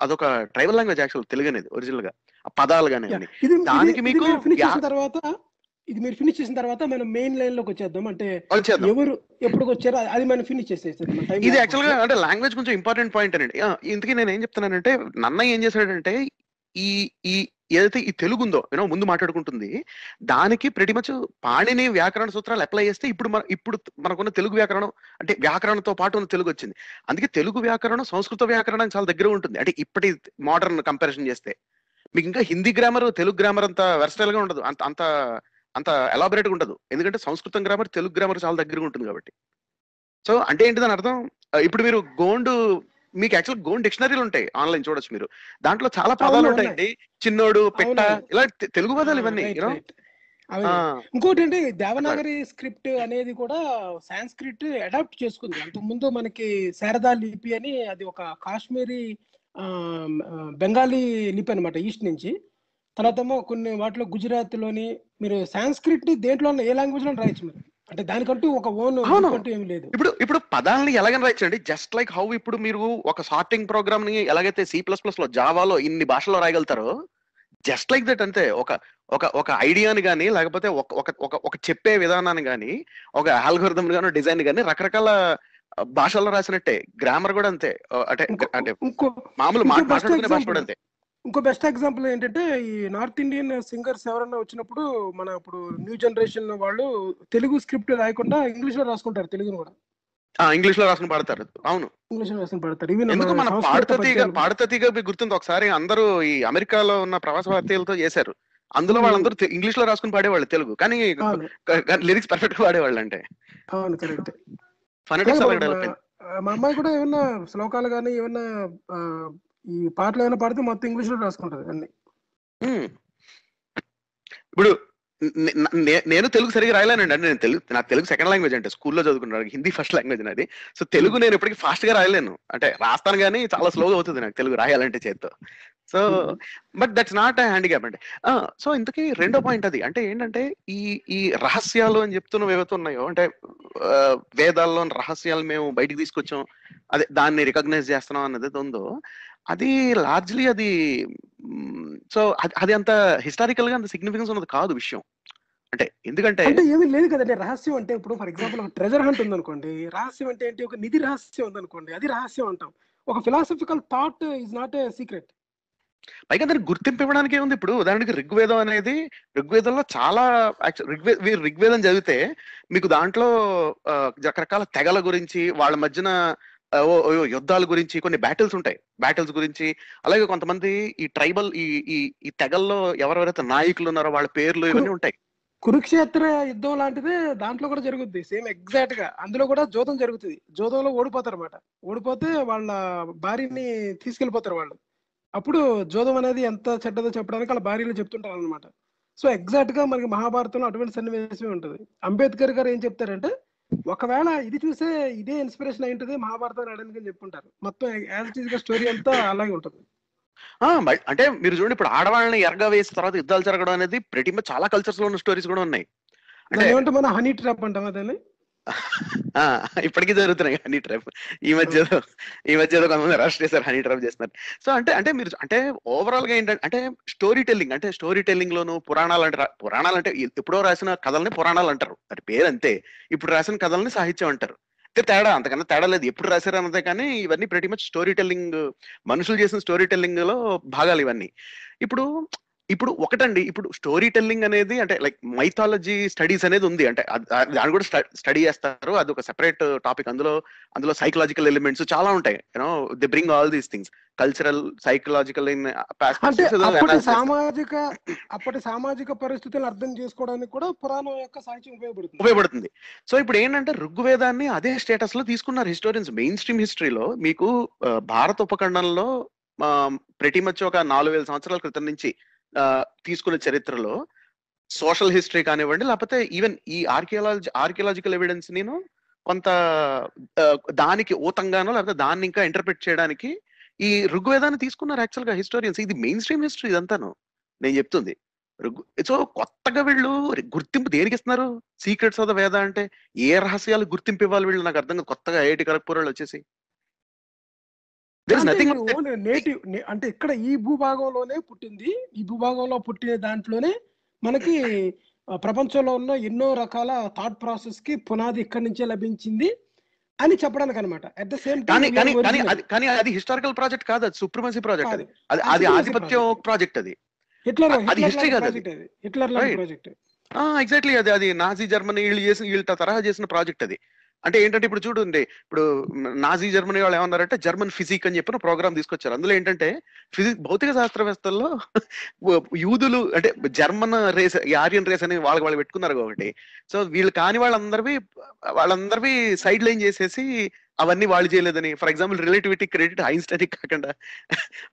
B: అదొక ట్రైబల్ లాంగ్వేజ్ యాక్చువల్ తెలుగు అనేది ఒరిజినల్గా పదాలు కానీ దానికి మీకు
A: తర్వాత ఇది మీరు ఫినిష్ చేసిన తర్వాత మనం మెయిన్ లైన్లోకి వచ్చేద్దాం. అంటే ఎవరు ఎప్పుడు వచ్చారో అది మనం ఫినిష్ time
B: ఇది యాక్చువల్గా అంటే లాంగ్వేజ్ కొంచెం ఇంపార్టెంట్ పాయింట్ అండి ఇంతకీ నేను ఏం చెప్తున్నానంటే నన్నయ్య ఏం చేశాడంటే ఈ ఈ ఏదైతే ఈ తెలుగు ఉందో యూనో ముందు మాట్లాడుకుంటుంది దానికి ప్రతి మచ్ పాణిని వ్యాకరణ సూత్రాలు అప్లై చేస్తే ఇప్పుడు మన ఇప్పుడు మనకున్న తెలుగు వ్యాకరణం అంటే వ్యాకరణంతో పాటు ఉన్న తెలుగు వచ్చింది. అందుకే తెలుగు వ్యాకరణం సంస్కృత వ్యాకరణం చాలా దగ్గర ఉంటుంది. అంటే ఇప్పటి మోడర్న్ కంపారిజన్ చేస్తే. మీకు ఇంకా హిందీ గ్రామర్ తెలుగు గ్రామర్ అంత వెర్స్టైల్గా ఉండదు. అంత అంత అంత ఎలాబరేట్గా ఉండదు. ఎందుకంటే సంస్కృతం గ్రామర్ తెలుగు గ్రామర్ చాలా దగ్గరగా ఉంటుంది కాబట్టి. సో అంటే ఏంటి దాని అర్థం? ఇప్పుడు మీరు గోండు మీకు యాక్చువల్ గోండ్ డిక్షనరీలు ఉంటాయి ఆన్లైన్ చూడొచ్చు మీరు. దాంట్లో చాలా పదాలు ఉంటాయండి. చిన్నోడు పెట్ట. ఇలా తెలుగు పదాలు ఇవన్నీ.
A: ఇంకోటి అంటే దేవనాగరి స్క్రిప్ట్ అనేది కూడా సాంస్క్రిట్ అడాప్ట్ చేసుకుంది. అంతకు ముందు మనకి శారదా లిపి అని అది ఒక కాశ్మీరీ బెంగాలీ లిపి అనమాట ఈస్ట్ నుంచి. తర్వాత ఏమో కొన్ని వాటిలో గుజరాత్లోని మీరు సాంస్క్రిట్ దేంట్లో ఏ లాంగ్వేజ్లో రాయొచ్చు మీరు. అంటే దానికంటూ ఒక ఓన్. అంటూ ఏమి లేదు.
B: ఇప్పుడు ఇప్పుడు పదాలని ఎలాగని రాయొచ్చండి. జస్ట్ లైక్ హౌ ఇప్పుడు మీరు ఒక సార్టింగ్ ప్రోగ్రామ్ని ఎలాగైతే సి ప్లస్ ప్లస్లో జావాలో ఇన్ని భాషల్లో రాయగలుగుతారో జస్ట్ లైక్ దట్ అంతే. ఒక ఒక ఒక ఐడియాని కానీ లేకపోతే ఒక ఒక ఒక ఒక చెప్పే విధానాన్ని కానీ ఒక ఆల్గోరిథం గాను డిజైన్ కానీ రకరకాల భాషల్లో రాసినట్టే. గ్రామర్ కూడా అంతే. అంటే అంటే
A: ఇంకో
B: మామూలు మాట్లాడుకునే భాష కూడా. అంతే.
A: ఇంకో బెస్ట్ ఎగ్జాంపుల్ ఏంటంటే ఈ నార్త్ ఇండియన్ సింగర్స్ ఎవరన్నా వచ్చినప్పుడు మన ఇప్పుడు న్యూ జనరేషన్ వాళ్ళు తెలుగు స్క్రిప్ట్ రాయకుండా ఇంగ్లీష్లో రాసుకుంటారు తెలుగుని కూడా.
B: ఇంగ్లీష్లో రాసుకుని పాడతారు. అవును.
A: ఇంగ్లీష్లో రాసుకుని పడతారు. ఇవి
B: ఎందుకు మన పాడతీగా. పాడతీగా గుర్తుంది? ఒకసారి అందరూ ఈ అమెరికాలో ఉన్న ప్రవాస భారతీయులతో చేశారు. అందులో. వాళ్ళందరూ ఇంగ్లీష్లో రాసుకుని పాడేవాళ్ళు తెలుగు. కానీ లిరిక్స్ పర్ఫెక్ట్గా పాడేవాళ్ళు అంటే
A: అవును కరెక్ట్
B: ఫనటిక్స్
A: మా అమ్మాయి కూడా ఏమన్నా శ్లోకాలు కానీ ఏమన్నా ఆ, ఈ పాటలు ఏమైనా పాడితే మొత్తం ఇంగ్లీష్లో రాసుకుంటది అన్ని.
B: ఇప్పుడు నే- నే- నేను తెలుగు సరిగా రాయలేనండి. అంటే నేను తెలుగు నా తెలుగు సెకండ్ లాంగ్వేజ్ అంటే స్కూల్లో చదువుకున్నాను హిందీ ఫస్ట్ లాంగ్వేజ్ నాది. సో తెలుగు నేను ఇప్పటికీ ఫాస్ట్గా రాయలేను. అంటే రాస్తాను కానీ చాలా స్లోగా అవుతుంది నాకు తెలుగు రాయాలంటే చేత్తో. So but that's not handicap అంటే సో ఇంతకీ రెండో పాయింట్ అది. అంటే ఏంటంటే ఈ ఈ రహస్యాలు అని చెప్తున్నవి ఏవైతే ఉన్నాయో అంటే ఆ, వేదాల్లో రహస్యాలు మేము బయటికి తీసుకొచ్చాం అదే దాన్ని రికగ్నైజ్ చేస్తున్నాం అన్నది ఉందో అది లార్జ్లీ అది సో అది అంత హిస్టారికల్గా అంత సిగ్నిఫికెన్స్ ఉన్నది కాదు విషయం. అంటే ఎందుకంటే
A: అంటే ఏమీ లేదు కదండి. రహస్యం అంటే ఇప్పుడు ఫర్ ఎగ్జాంపుల్ ఒక ట్రెజర్ హంట్ ఉందనుకోండి. రహస్యం అంటే ఏంటి? ఒక నిధి రహస్యం ఉందనుకోండి. అది రహస్యం అంటాం. ఒక philosophical thought is not a secret.
B: పైగా దానికి గుర్తింపు ఇవ్వడానికి ఏముంది? ఇప్పుడు ఉదాహరణకి ఋగ్వేదం అనేది ఋగ్వేదంలో చాలా యాక్చువల్ ఋగ్వే మీరు ఋగ్వేదం చదివితే మీకు దాంట్లో రకరకాల తెగల గురించి వాళ్ళ మధ్యన యుద్ధాల గురించి కొన్ని బ్యాటిల్స్ ఉంటాయి. బ్యాటిల్స్ గురించి అలాగే కొంతమంది ఈ ట్రైబల్ ఈ ఈ ఈ తెగల్లో ఎవరెవరైతే నాయకులు ఉన్నారో వాళ్ళ పేర్లు ఇవన్నీ ఉంటాయి.
A: కురుక్షేత్ర యుద్ధం లాంటిదే దాంట్లో కూడా జరుగుద్ది. సేమ్ ఎగ్జాక్ట్గా. అందులో కూడా జోదం జరుగుతుంది. జోదంలో ఓడిపోతారు అనమాట ఓడిపోతే వాళ్ళ భార్యని తీసుకెళ్ళిపోతారు వాళ్ళు. అప్పుడు జోదం అనేది ఎంత చెడ్డదో చెప్పడానికి వాళ్ళ భార్యలు చెప్తుంటారు అనమాట సో ఎగ్జాక్ట్గా మనకి మహాభారతంలో అటువంటి సన్నివేశమే ఉంటుంది. అంబేద్కర్ గారు ఏం చెప్తారంటే ఒకవేళ ఇది చూసే ఇదే ఇన్స్పిరేషన్ అయి ఉంటుంది మహాభారతం రాయడానికి అని చెప్పుంటారు మొత్తం యాజ్ ఇట్ ఈస్గా స్టోరీ అంతా అలాగే ఉంటుంది.
B: అంటే మీరు చూడండి ఇప్పుడు ఆడవాళ్ళని ఎరగా వేసిన తర్వాత యుద్ధాలు జరగడం అనేది ప్రతి చాలా కల్చర్స్లో ఉన్న స్టోరీస్ కూడా ఉన్నాయి. అంటే
A: మనం హనీ ట్రాప్ అంటాం అదని
B: ఆ, ఇప్పటికీ జరుగుతున్నాయి హనీ ట్రాప్ ఈ మధ్య ఈ మధ్య కొంతమంది అరెస్ట్ చేశారు హనీ ట్రాప్ చేస్తున్నారు. సో అంటే అంటే మీరు అంటే ఓవరాల్గా ఏంటంటే అంటే స్టోరీ టెల్లింగ్ అంటే స్టోరీ టెల్లింగ్ లోను పురాణాలు అంటే పురాణాలు అంటే ఎప్పుడో రాసిన కథల్ని పురాణాలు అంటారు. అది పేరు అంతే ఇప్పుడు రాసిన కథల్ని సాహిత్యం అంటారు. అంటే తేడా అంతకన్నా తేడా లేదు. ఎప్పుడు రాశారు అన్నదే కానీ ఇవన్నీ ప్రతి మచ్ స్టోరీ టెల్లింగ్ మనుషులు చేసిన స్టోరీ టెల్లింగ్లో భాగాలు ఇవన్నీ. ఇప్పుడు ఇప్పుడు ఒకటండి ఇప్పుడు స్టోరీ టెల్లింగ్ అనేది అంటే లైక్ మైథాలజీ స్టడీస్ అనేది ఉంది. అంటే దాన్ని కూడా స్టడీ చేస్తారు. అది ఒక సెపరేట్ టాపిక్ అందులో అందులో సైకలాజికల్ ఎలిమెంట్స్ చాలా ఉంటాయి. You know the bring all these things cultural psychological
A: సామాజిక అప్పటి సామాజిక పరిస్థితులను అర్థం చేసుకోవడానికి కూడా పురాణం యొక్క సాహిత్యం ఉపయోగపడుతుంది.
B: ఉపయోగపడుతుంది. సో ఇప్పుడు ఏంటంటే ఋగ్వేదాన్ని అదే స్టేటస్లో తీసుకున్నారు హిస్టోరియన్స్ మెయిన్ స్ట్రీమ్ హిస్టరీలో మీకు భారత ఉపఖండంలో ప్రతి మచ్ ఒక నాలుగు వేల సంవత్సరాల క్రితం నుంచి తీసుకున్న చరిత్రలో సోషల్ హిస్టరీ కానివ్వండి లేకపోతే ఈవెన్ ఈ ఆర్కియాలజీ ఆర్కియాలజికల్ ఎవిడెన్స్ నేను కొంత దానికి ఊతంగానో లేకపోతే దాన్ని ఇంకా ఇంటర్ప్రిట్ చేయడానికి ఈ ఋగ్వేదాన్ని తీసుకున్నారు యాక్చువల్గా హిస్టోరియన్స్ ఇది మెయిన్ స్ట్రీమ్ హిస్టరీ ఇదంతాను. నేను చెప్తుంది. సో కొత్తగా వీళ్ళు గుర్తింపు దేనికి ఇస్తున్నారు? సీక్రెట్స్ ఆఫ్ ద వేద అంటే ఏ రహస్యాలు గుర్తింపు ఇవ్వాలి వీళ్ళు? నాకు అర్థం కాదు. కొత్తగా ఐఐటి ఖరగ్పూర్ వాళ్ళు వచ్చేసి.
A: నేటివ్ అంటే ఇక్కడ ఈ భూభాగంలోనే పుట్టింది. ఈ భూభాగంలో పుట్టిన దాంట్లోనే మనకి ప్రపంచంలో ఉన్న ఎన్నో రకాల థాట్ ప్రాసెస్కి పునాది ఇక్కడి నుంచే లభించింది అని చెప్పడానికి అనమాట అట్ ద సేమ్
B: కానీ కానీ కానీ అది కానీ అది హిస్టారికల్ ప్రాజెక్ట్ కాదు అది సుప్రమసీ ప్రాజెక్ట్ అది. అది అది ఆధిపత్యం
A: project.
B: ప్రాజెక్ట్ అది.
A: హిట్లర్
B: అది history కాదు
A: హిట్లర్. ప్రాజెక్ట్
B: ఎగ్జాక్ట్లీ అది అది. నాజీ జర్మనీ వీళ్ళు చేసిన వీళ్ళ తరహా చేసిన ప్రాజెక్ట్ అది. అంటే ఏంటంటే ఇప్పుడు చూడండి ఇప్పుడు నాజీ జర్మనీ వాళ్ళు ఏమన్నారంటే జర్మన్ ఫిజిక్ అని చెప్పిన ప్రోగ్రామ్ తీసుకొచ్చారు. అందులో ఏంటంటే ఫిజిక్ భౌతిక శాస్త్రవేత్తల్లో యూదులు అంటే జర్మన్ రేస్ ఆర్యన్ రేస్ అని వాళ్ళకి వాళ్ళు పెట్టుకున్నారు ఒకటి సో వీళ్ళు కాని వాళ్ళందరివి వాళ్ళందరివి సైడ్ లైన్ చేసేసి అవన్నీ వాళ్ళు చేయలేదని. For example relativity credit Einstein కాకుండా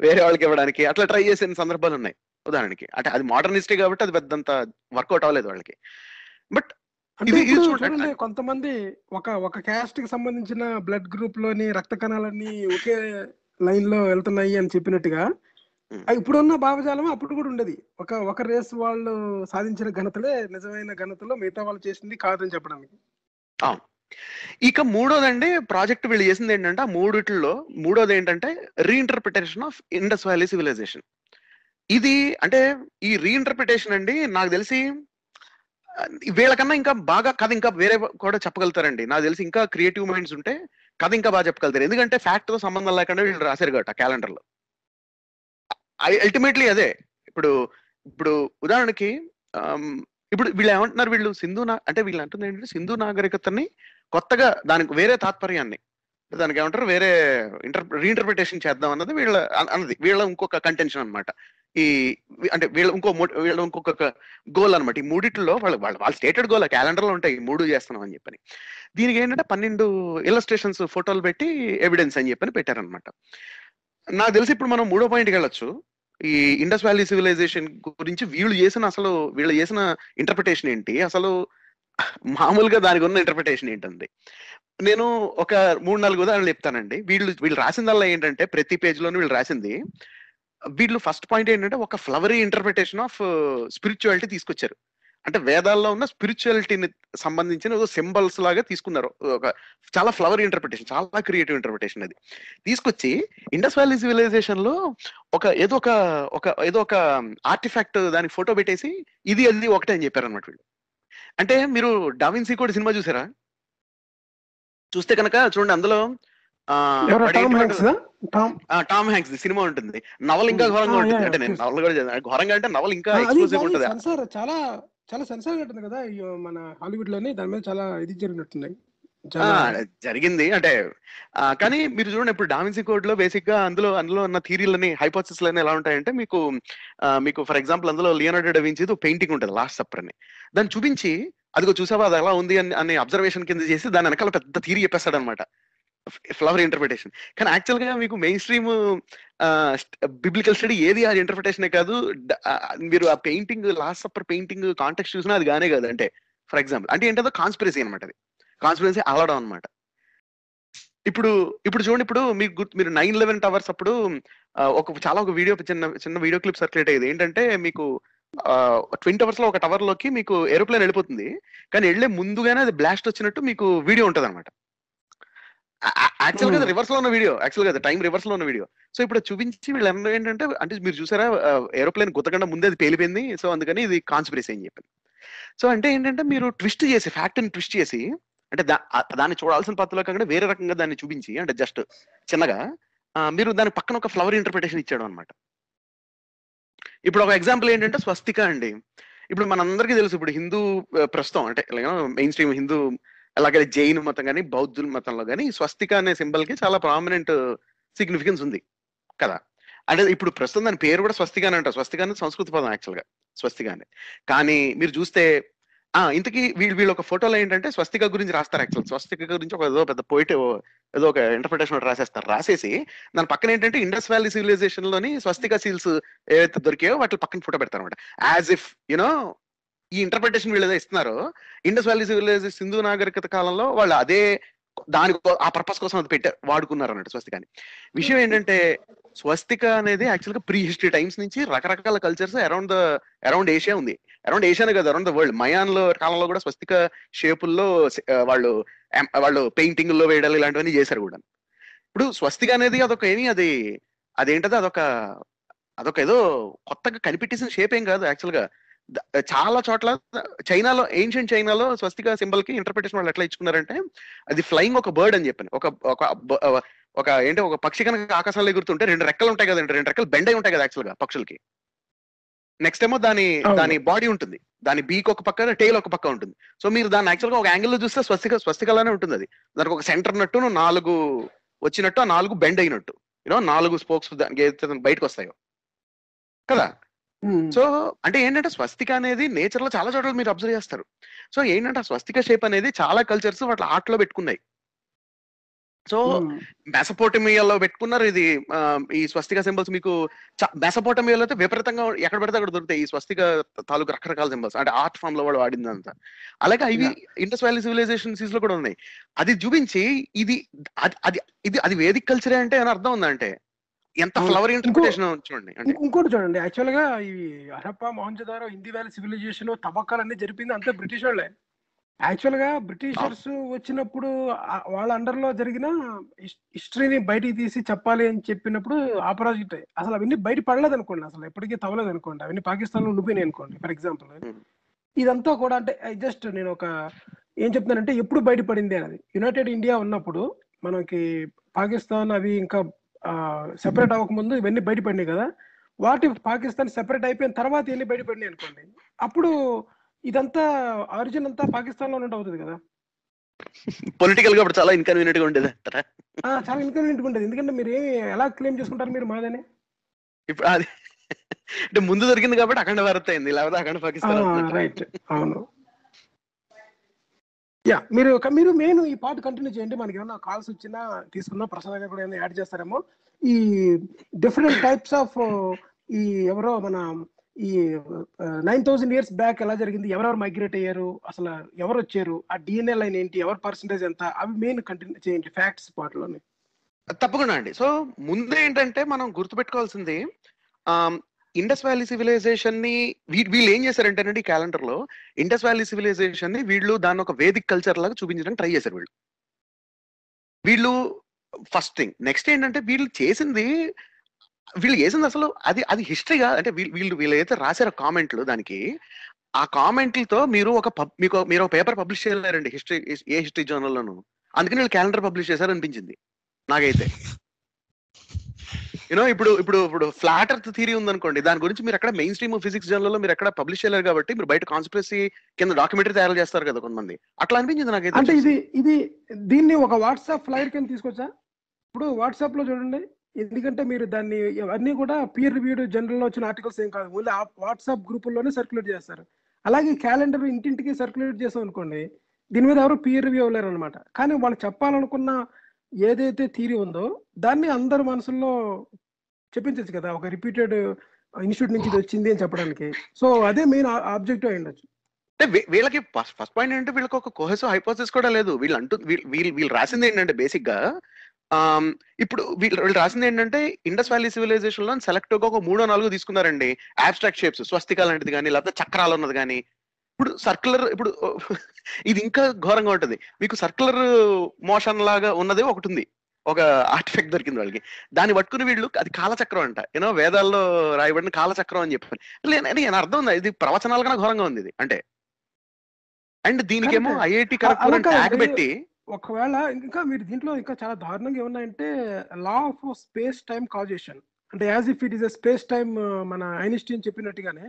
B: వేరే వాళ్ళకి ఇవ్వడానికి. అట్లా ట్రై చేసిన సందర్భాలు ఉన్నాయి ఉదాహరణకి. అంటే అది మోడర్న్ హిస్టరీ కాబట్టి అది పెద్దంత వర్కౌట్ అవ్వలేదు వాళ్ళకి. బట్
A: అంటే
B: చూడండి.
A: కొంతమంది ఒక ఒక క్యాస్ట్కి సంబంధించిన బ్లడ్ గ్రూప్లోని రక్త కణాలన్నీ ఒకే లైన్లో వెళ్తున్నాయి అని చెప్పినట్టుగా ఇప్పుడున్న భావజాలం అప్పుడు కూడా ఉండేది. ఒక ఒక రేస్ వాళ్ళు సాధించిన ఘనతలే నిజమైన ఘనతలో మిగతా వాళ్ళు చేసింది కాదని చెప్పడానికి.
B: ఇక మూడోదండి ప్రాజెక్ట్ వీళ్ళు చేసింది ఏంటంటే ఆ మూడిట్లో మూడోది ఏంటంటే reinterpretation of Indus valley civilization ఇది అంటే ఈ రీఇంటర్ప్రిటేషన్ అండి నాకు తెలిసి వీళ్ళకన్నా ఇంకా బాగా కథ ఇంకా వేరే కూడా చెప్పగలుగుతారండి. నాకు తెలిసి ఇంకా క్రియేటివ్ మైండ్స్ ఉంటే కథ ఇంకా బాగా చెప్పగలుగుతారు. ఎందుకంటే ఫ్యాక్ట్తో సంబంధం లేకుండా వీళ్ళు రాశారు కాబట్టి క్యాలెండర్లో. అల్టిమేట్లీ అదే. ఇప్పుడు ఇప్పుడు ఉదాహరణకి ఇప్పుడు వీళ్ళు ఏమంటున్నారు వీళ్ళు? సింధు నా అంటే వీళ్ళు అంటుంది ఏంటంటే సింధు నాగరికతని కొత్తగా దానికి వేరే తాత్పర్యాన్ని దానికి ఏమంటారు? వేరే ఇంటర్ రీఇంటర్ప్రిటేషన్ చేద్దాం అన్నది వీళ్ళ అన్నది. వీళ్ళ ఇంకొక కంటెన్షన్ అనమాట ఈ అంటే వీళ్ళ ఇంకో వీళ్ళు వీళ్ళ ఇంకొక గోల్ అనమాట ఈ మూడిట్లో వాళ్ళు వాళ్ళ వాళ్ళ స్టేటెడ్ గోల్ క్యాలెండర్లో ఉంటాయి మూడు చేస్తున్నాం అని చెప్పని. దీనికి ఏంటంటే పన్నెండు ఇలస్ట్రేషన్స్ ఫోటోలు పెట్టి ఎవిడెన్స్ అని చెప్పని పెట్టారనమాట నాకు తెలిసి ఇప్పుడు మనం మూడో పాయింట్కి వెళ్ళొచ్చు. ఈ ఇండస్ వ్యాలీ సివిలైజేషన్ గురించి వీళ్ళు చేసిన అసలు వీళ్ళు చేసిన ఇంటర్ప్రిటేషన్ ఏంటి? అసలు మామూలుగా దానికి ఉన్న ఇంటర్ప్రిటేషన్ ఏంటండి? నేను ఒక మూడు నాలుగు ఉదాహరణలు చెప్తానండి. వీళ్ళు వీళ్ళు రాసిందల్లా ఏంటంటే ప్రతి పేజ్ లోనూ వీళ్ళు రాసింది వీళ్ళు ఫస్ట్ పాయింట్ ఏంటంటే ఒక ఫ్లవరీ ఇంటర్ప్రిటేషన్ ఆఫ్ స్పిరిచువాలిటీ తీసుకొచ్చారు. అంటే వేదాల్లో ఉన్న స్పిరిచువాలిటీని సంబంధించిన సింబల్స్ లాగా తీసుకున్నారు. ఒక చాలా ఫ్లవర్ ఇంటర్ప్రిటేషన్ చాలా క్రియేటివ్ ఇంటర్ప్రిటేషన్ అది. తీసుకొచ్చి ఇండస్ వ్యాలీ సివిలైజేషన్లో ఒక ఏదో ఒక ఒక ఏదో ఒక ఆర్టిఫాక్ట్ దానికి ఫోటో పెట్టేసి ఇది అది ఒకటే అని చెప్పారు అనమాట వీళ్ళు. అంటే మీరు డావిన్సీ కూడా సినిమా చూసారా? చూస్తే కనుక చూడండి అందులో
A: టామ్ హ్యాంక్స్
B: సినిమా ఉంటుంది. నవల ఇంకా. ఘోరంగా ఉంటుంది. అంటే నేను. నవల కూడా. ఘోరంగా అంటే నవల ఇంకా ఎక్స్క్లూజివ్ ఉంటుంది?
A: చాలా చాలా సెన్సార్ ఉంటుంది కదా మన హాలీవుడ్లోని దాని మీద చాలా ఇది జరిగినట్టున్నాయి.
B: జరిగింది. అంటే కానీ మీరు చూడండి ఇప్పుడు డామిన్సీ కోడ్లో బేసిక్గా అందులో అందులో ఉన్న థీరీలని హైపోసిస్ లని ఎలా ఉంటాయంటే మీకు మీకు ఫర్ ఎగ్జాంపుల్ అందులో లియోనార్డో డవించి పెయింటింగ్ ఉంటుంది లాస్ట్ సప్పర్ అని దాన్ని చూపించి అదిగో చూసావా అది ఎలా ఉంది అని అని అబ్జర్వేషన్ కింద చేసి దాని వెనకాల పెద్ద థీరీ చెప్పేస్తాడు అనమాట ఫ్లవర్ ఇంటర్ప్రిటేషన్ కానీ యాక్చువల్గా మీకు మెయిన్ స్ట్రీమ్ బిబ్లికల్ స్టడీ ఏది అది ఇంటర్ప్రిటేషన్ కాదు. మీరు ఆ painting Last Supper painting contact చూసినా అది గానే కాదు. అంటే ఫర్ ఎగ్జాంపుల్ అంటే ఏంటో కాన్స్పిరసీ అనమాట అది. కాన్స్పిరసీ అలవడం అనమాట ఇప్పుడు ఇప్పుడు చూడండి ఇప్పుడు మీకు గుర్తు మీరు నైన్ లెవెన్ టవర్స్ అప్పుడు ఒక చాలా ఒక వీడియో చిన్న చిన్న వీడియో క్లిప్ సర్క్యులేట్ అయ్యేది. ఏంటంటే మీకు ట్వంటీ అవర్స్లో ఒక టవర్లోకి మీకు ఏరోప్లేన్ వెళ్ళిపోతుంది. కానీ వెళ్ళే ముందుగానే అది బ్లాస్ట్ వచ్చినట్టు మీకు వీడియో ఉంటుంది అనమాట యాక్చువల్గా
A: Hmm.
B: రివర్స్లో ఉన్న వీడియో యాక్చువల్గా టైం రివర్స్లో ఉన్న వీడియో సో ఇప్పుడు చూపించి వీళ్ళు ఏంటంటే అంటే మీరు చూసారా ఏరోప్లేన్ గుద్దకుండా ముందే అది పేలిపోయింది. సో అందుకని ఇది కాన్స్పిరసీ అని చెప్పింది సో అంటే ఏంటంటే మీరు ట్విస్ట్ చేసి ఫ్యాక్ట్ని ట్విస్ట్ చేసి అంటే దాన్ని చూడాల్సిన పద్ధతిలో కాకుండా వేరే రకంగా దాన్ని చూపించి అంటే జస్ట్ చిన్నగా మీరు దాని పక్కన ఒక ఫ్లవర్ ఇంటర్ప్రిటేషన్ ఇచ్చాడు అనమాట ఇప్పుడు ఒక ఎగ్జాంపుల్ ఏంటంటే స్వస్తిక అండి. ఇప్పుడు మనందరికీ తెలుసు ఇప్పుడు హిందూ ప్రస్తుతం అంటే మెయిన్ స్ట్రీమ్ హిందూ అలాగే జైన్ మతం కానీ బౌద్ధుల మతంలో కానీ స్వస్తిక అనే సింబల్కి చాలా ప్రామినెంట్ సిగ్నిఫికెన్స్ ఉంది కదా. అంటే ఇప్పుడు ప్రస్తుతం దాని పేరు కూడా స్వస్తిక అని అంటారు. స్వస్తిక అనేది సంస్కృత పదం యాక్చువల్గా కానీ మీరు చూస్తే ఆ ఇంతకీ వీళ్ళు వీళ్ళు ఒక ఫోటోలో ఏంటంటే స్వస్తిక గురించి రాస్తారు యాక్చువల్ స్వస్తిక గురించి ఒక ఏదో పెద్ద పోయిట్ ఏదో ఒక ఇంటర్ప్రిటేషన్ రాసేస్తారు. రాసేసి దాని పక్కన ఏంటంటే ఇండస్ వ్యాలీ సివిలైజేషన్లోని స్వస్తిక సీల్స్ ఏవైతే దొరికాయో వాటి పక్కన ఫోటో పెడతారు అనమాట యాజ్ ఇఫ్ యునో ఈ ఇంటర్ప్రిటేషన్ వీళ్ళు ఏదో ఇస్తున్నారు ఇండస్ వ్యాలీ సివిలైజేషన్ సింధు నాగరికత కాలంలో వాళ్ళు అదే దాని ఆ పర్పస్ కోసం అది పెట్టారు వాడుకున్నారు అన్నట్టు స్వస్తికాని. విషయం ఏంటంటే స్వస్తిక అనేది యాక్చువల్గా ప్రీ హిస్టరీ టైమ్స్ నుంచి రకరకాల cultures around the around Asia ఉంది. అరౌండ్ ఏషియానే కదా అరౌండ్ ద వరల్డ్ మయాన్లో కాలంలో కూడా స్వస్తిక షేపుల్లో వాళ్ళు వాళ్ళు పెయింటింగ్లో వేయడాలు ఇలాంటివన్నీ చేశారు కూడా. ఇప్పుడు స్వస్తిక అనేది అదొక ఏమి అది అదేంటది అదొక అదొక ఏదో కొత్తగా కనిపెట్టేసిన షేప్ ఏం కాదు యాక్చువల్గా. చాలా చోట్ల చైనాలో ఏన్షియంట్ చైనాలో స్వస్తిక సింబల్కి ఇంటర్ప్రిటేషన్ వాళ్ళు ఎట్లా ఇచ్చుకున్నారంటే అది ఫ్లయింగ్ ఒక బర్డ్ అని చెప్పాను. ఒక ఒక ఒక ఏంటి ఒక పక్షి కనుక ఆకాశంలో ఎగురుతుంటే రెండు రెక్కలు ఉంటాయి కదండి రెండు రెక్కలు బెండ్ అయి ఉంటాయి కదా యాక్చువల్గా పక్షులకి. నెక్స్ట్ ఏమో దాని. దాని బాడీ ఉంటుంది. దాని బీక్ ఒక పక్క టైల్ ఒక పక్క ఉంటుంది. సో మీరు దాన్ని యాక్చువల్గా ఒక యాంగిల్లో చూస్తే స్వస్తిక స్వస్తికలానే ఉంటుంది అది. దానికి ఒక సెంటర్ నట్టు నాలుగు వచ్చినట్టు ఆ నాలుగు బెండ్ అయినట్టు. యూనో నాలుగు స్పోక్స్ దానికి బయటకు వస్తాయో. కదా. సో అంటే ఏంటంటే స్వస్తిక అనేది నేచర్లో చాలా చోట్ల మీరు అబ్జర్వ్ చేస్తారు. సో ఏంటంటే ఆ స్వస్తిక షేప్ అనేది చాలా కల్చర్స్ వాటి ఆర్ట్లో పెట్టుకున్నాయి. సో. మెసపోటమియాలో పెట్టుకున్నారు ఇది ఈ స్వస్తిక సింబల్స్ మీకు మెసపోటమియాలో అయితే విపరీతంగా ఎక్కడ పడితే అక్కడ దొరుకుతాయి ఈ స్వస్తిక తాలూకు రకరకాల సింబల్స్ అంటే ఆర్ట్ ఫామ్లో వాడు వాడిందంతా. అలాగే ఇవి ఇండస్ వ్యాలీ సివిలైజేషన్లో కూడా ఉన్నాయి. అది చూపించి ఇది అది అది ఇది అది వేదిక్ కల్చరే అంటే అని అర్థం ఉందంటే ఎంత. ఫ్లవర్ ఇంటర్ప్రిటేషన్ చూడండి
A: ఇంకోటి చూడండి యాక్చువల్గా ఈ హరప్ప మొహంజదారో హిందీ వ్యాలీ సివిలైజేషన్ తవ్వకాలన్నీ జరిపింది అంతే బ్రిటిష్ వాళ్ళే. యాక్చువల్గా బ్రిటిషర్స్ వచ్చినప్పుడు ఆ- వాళ్ళ అండర్లో జరిగిన హిస్టరీని బయటికి తీసి చెప్పాలి అని చెప్పినప్పుడు ఆపరాజిట్ అసలు అవన్నీ బయట పడలేదు అనుకోండి అసలు ఎప్పటికీ తవ్వలేదు అనుకోండి. అవన్నీ పాకిస్తాన్లో ఉండిపోయినాయి అనుకోండి ఫర్ ఎగ్జాంపుల్. ఇదంతా కూడా అంటే జస్ట్ నేను ఒక ఏం చెప్తున్నానంటే ఎప్పుడు బయటపడింది అనేది. యునైటెడ్ ఇండియా ఉన్నప్పుడు మనకి పాకిస్తాన్ అవి ఇంకా సెపరేట్ అవ్వకముందు ఇవన్నీ బయటపడినాయి కదా. వాటి పాకిస్తాన్ సెపరేట్ అయిపోయిన తర్వాత వెళ్ళి బయటపడినాయి అనుకోండి. అప్పుడు ఇదంతా ఆరిజిన్ అంతా పాకిస్తాన్లో అవుతుంది కదా.
B: పొలిటికల్గా చాలా ఇన్కన్వీనియంట్గా ఉండేది అంటారా?
A: చాలా ఇన్కన్వీనియంట్ ఉంటుంది ఎందుకంటే మీరు ఏమి ఎలా క్లెయిమ్ చేసుకుంటారు మీరు మాదని?
B: ఇప్పుడు అది అంటే ముందు దొరికింది కాబట్టి అఖండ భారత్ అయింది లేకపోతే అఖండ పాకిస్తాన్.
A: రైట్ అవును. యా మీరు మీరు మెయిన్ ఈ పార్ట్ కంటిన్యూ చేయండి. మనకి ఏమైనా కాల్స్ వచ్చినా తీసుకుందాం ప్రసాద్ గారు కూడా ఏమైనా యాడ్ చేస్తారేమో. ఈ డిఫరెంట్ టైప్స్ ఆఫ్ ఈ ఎవరో మన ఈ నైన్ థౌసండ్ ఇయర్స్ బ్యాక్ ఎలా జరిగింది? ఎవరెవరు మైగ్రేట్ అయ్యారు? అసలు ఎవరు వచ్చారు? ఆ డిఎన్ఏ లైన్ ఏంటి? ఎవరి పర్సంటేజ్ ఎంత? అవి మెయిన్ కంటిన్యూ చేయండి ఫ్యాక్ట్స్ పార్ట్లోనే.
B: తప్పకుండా అండి. సో ముందు ఏంటంటే మనం గుర్తుపెట్టుకోవాల్సింది ఇండస్ వ్యాలీ సివిలైజేషన్ని వీళ్ళు ఏం చేశారంటేనండి ఈ క్యాలెండర్లో ఇండస్ వ్యాలీ సివిలైజేషన్ని వీళ్ళు దాని ఒక వేదిక్ కల్చర్ లాగా చూపించడానికి ట్రై చేశారు వీళ్ళు. వీళ్ళు ఫస్ట్ థింగ్ నెక్స్ట్ ఏంటంటే వీళ్ళు చేసింది వీళ్ళు చేసింది అసలు అది అది హిస్టరీగా అంటే వీళ్ళు వీళ్ళు అయితే ఏదైతే రాశారో కామెంట్లు దానికి ఆ కామెంట్లతో మీరు ఒక మీకు మీరు ఒక పేపర్ పబ్లిష్ చేయలేరండి హిస్టరీ ఏ హిస్టరీ జర్నల్లోనూ అందుకని వీళ్ళు క్యాలెండర్ పబ్లిష్ చేశారు అనిపించింది నాకైతే. యూనో ఇప్పుడు ఇప్పుడు ఇప్పుడు ఫ్లాట్ ఎర్త్ థియరీ ఉందనుకోండి దాని గురించి మీరు ఎక్కడ మెయిన్ స్ట్రీమ్ ఫిజిక్స్ జర్నల్లో మీరు ఎక్కడ పబ్లిష్ చేయలేరు కాబట్టి మీరు బయట కాన్స్పిరసీ కింద డాక్యుమెంటరీ తయారు చేస్తారు కదా కొంతమంది. అట్లా అనిపించింది నాకైతే
A: అంటే. ఇది ఇది దీన్ని ఒక వాట్సాప్ ఫ్లైర్ కింద తీసుకొచ్చా? ఇప్పుడు వాట్సాప్లో చూడండి ఎందుకంటే మీరు దాన్ని అన్ని కూడా పీర్ రివ్యూడ్ జనరల్లో వచ్చిన ఆర్టికల్స్ ఏం కాదు. ఓన్లీ వాట్సాప్ గ్రూపుల్లోనే సర్క్యులేట్ చేస్తారు. అలాగే క్యాలెండర్ ఇంటింటికి సర్క్యులేట్ చేసాం అనుకోండి దీని మీద ఎవరు పీర్ రివ్యూ అవ్వలేరు అనమాట కానీ వాళ్ళు చెప్పాలనుకున్న ఏదైతే థీరీ ఉందో దాన్ని అందరు మనసుల్లో చెప్పించచ్చు కదా ఒక రిపీటెడ్ ఇన్స్టిట్యూట్ నుంచి ఇది వచ్చింది అని చెప్పడానికి. సో అదే మెయిన్ ఆబ్జెక్టివ్ అయి ఉండొచ్చు.
B: అంటే వీళ్ళకి ఫస్ట్ ఫస్ట్ పాయింట్ ఏంటంటే వీళ్ళకి ఒక కోహెసివ్ హైపోసిస్ కూడా లేదు. వీళ్ళు అంటూ వీళ్ళు వీళ్ళు వీళ్ళు రాసింది ఏంటంటే బేసిక్గా ఇప్పుడు వీళ్ళు వీళ్ళు రాసింది ఏంటంటే ఇండస్ వ్యాలీ సివిలైజేషన్లో సెలెక్ట్గా ఒక మూడో నాలుగు తీసుకున్నారండి. ఆబ్స్ట్రాక్ట్ షేప్స్ స్వస్తిక లాంటిది కానీ లేకపోతే చక్రాలు ఉన్నది కానీ ఇప్పుడు సర్క్యులర్ ఇప్పుడు [LAUGHS] ఇది ఇంకా ఘోరంగా ఉంటది. మీకు సర్క్యులర్ మోషన్ లాగా ఉన్నది ఒకటి ఉంది. ఒక ఆర్టిఫెక్ట్ దొరికింది వాళ్ళకి. దాన్ని పట్టుకుని వీళ్ళు అది కాలచక్రం అంట. యూనో వేదాల్లో రాయబడిన కాలచక్రం అని చెప్పారు. లే- నేను అర్థం ఉంది? ఇది ప్రవచనాల కన్నా ఘోరంగా ఉంది ఇది అంటే. అండ్ దీనికేమో. IIT correct tag. పెట్టి
A: ఒకవేళ ఇంకా మీరు దీంట్లో ఇంకా చాలా దారుణంగా ఏమన్నాయంటే law of space time causation అంటే as if it is a space time మన ఐన్స్టీన్ చెప్పినట్టుగానే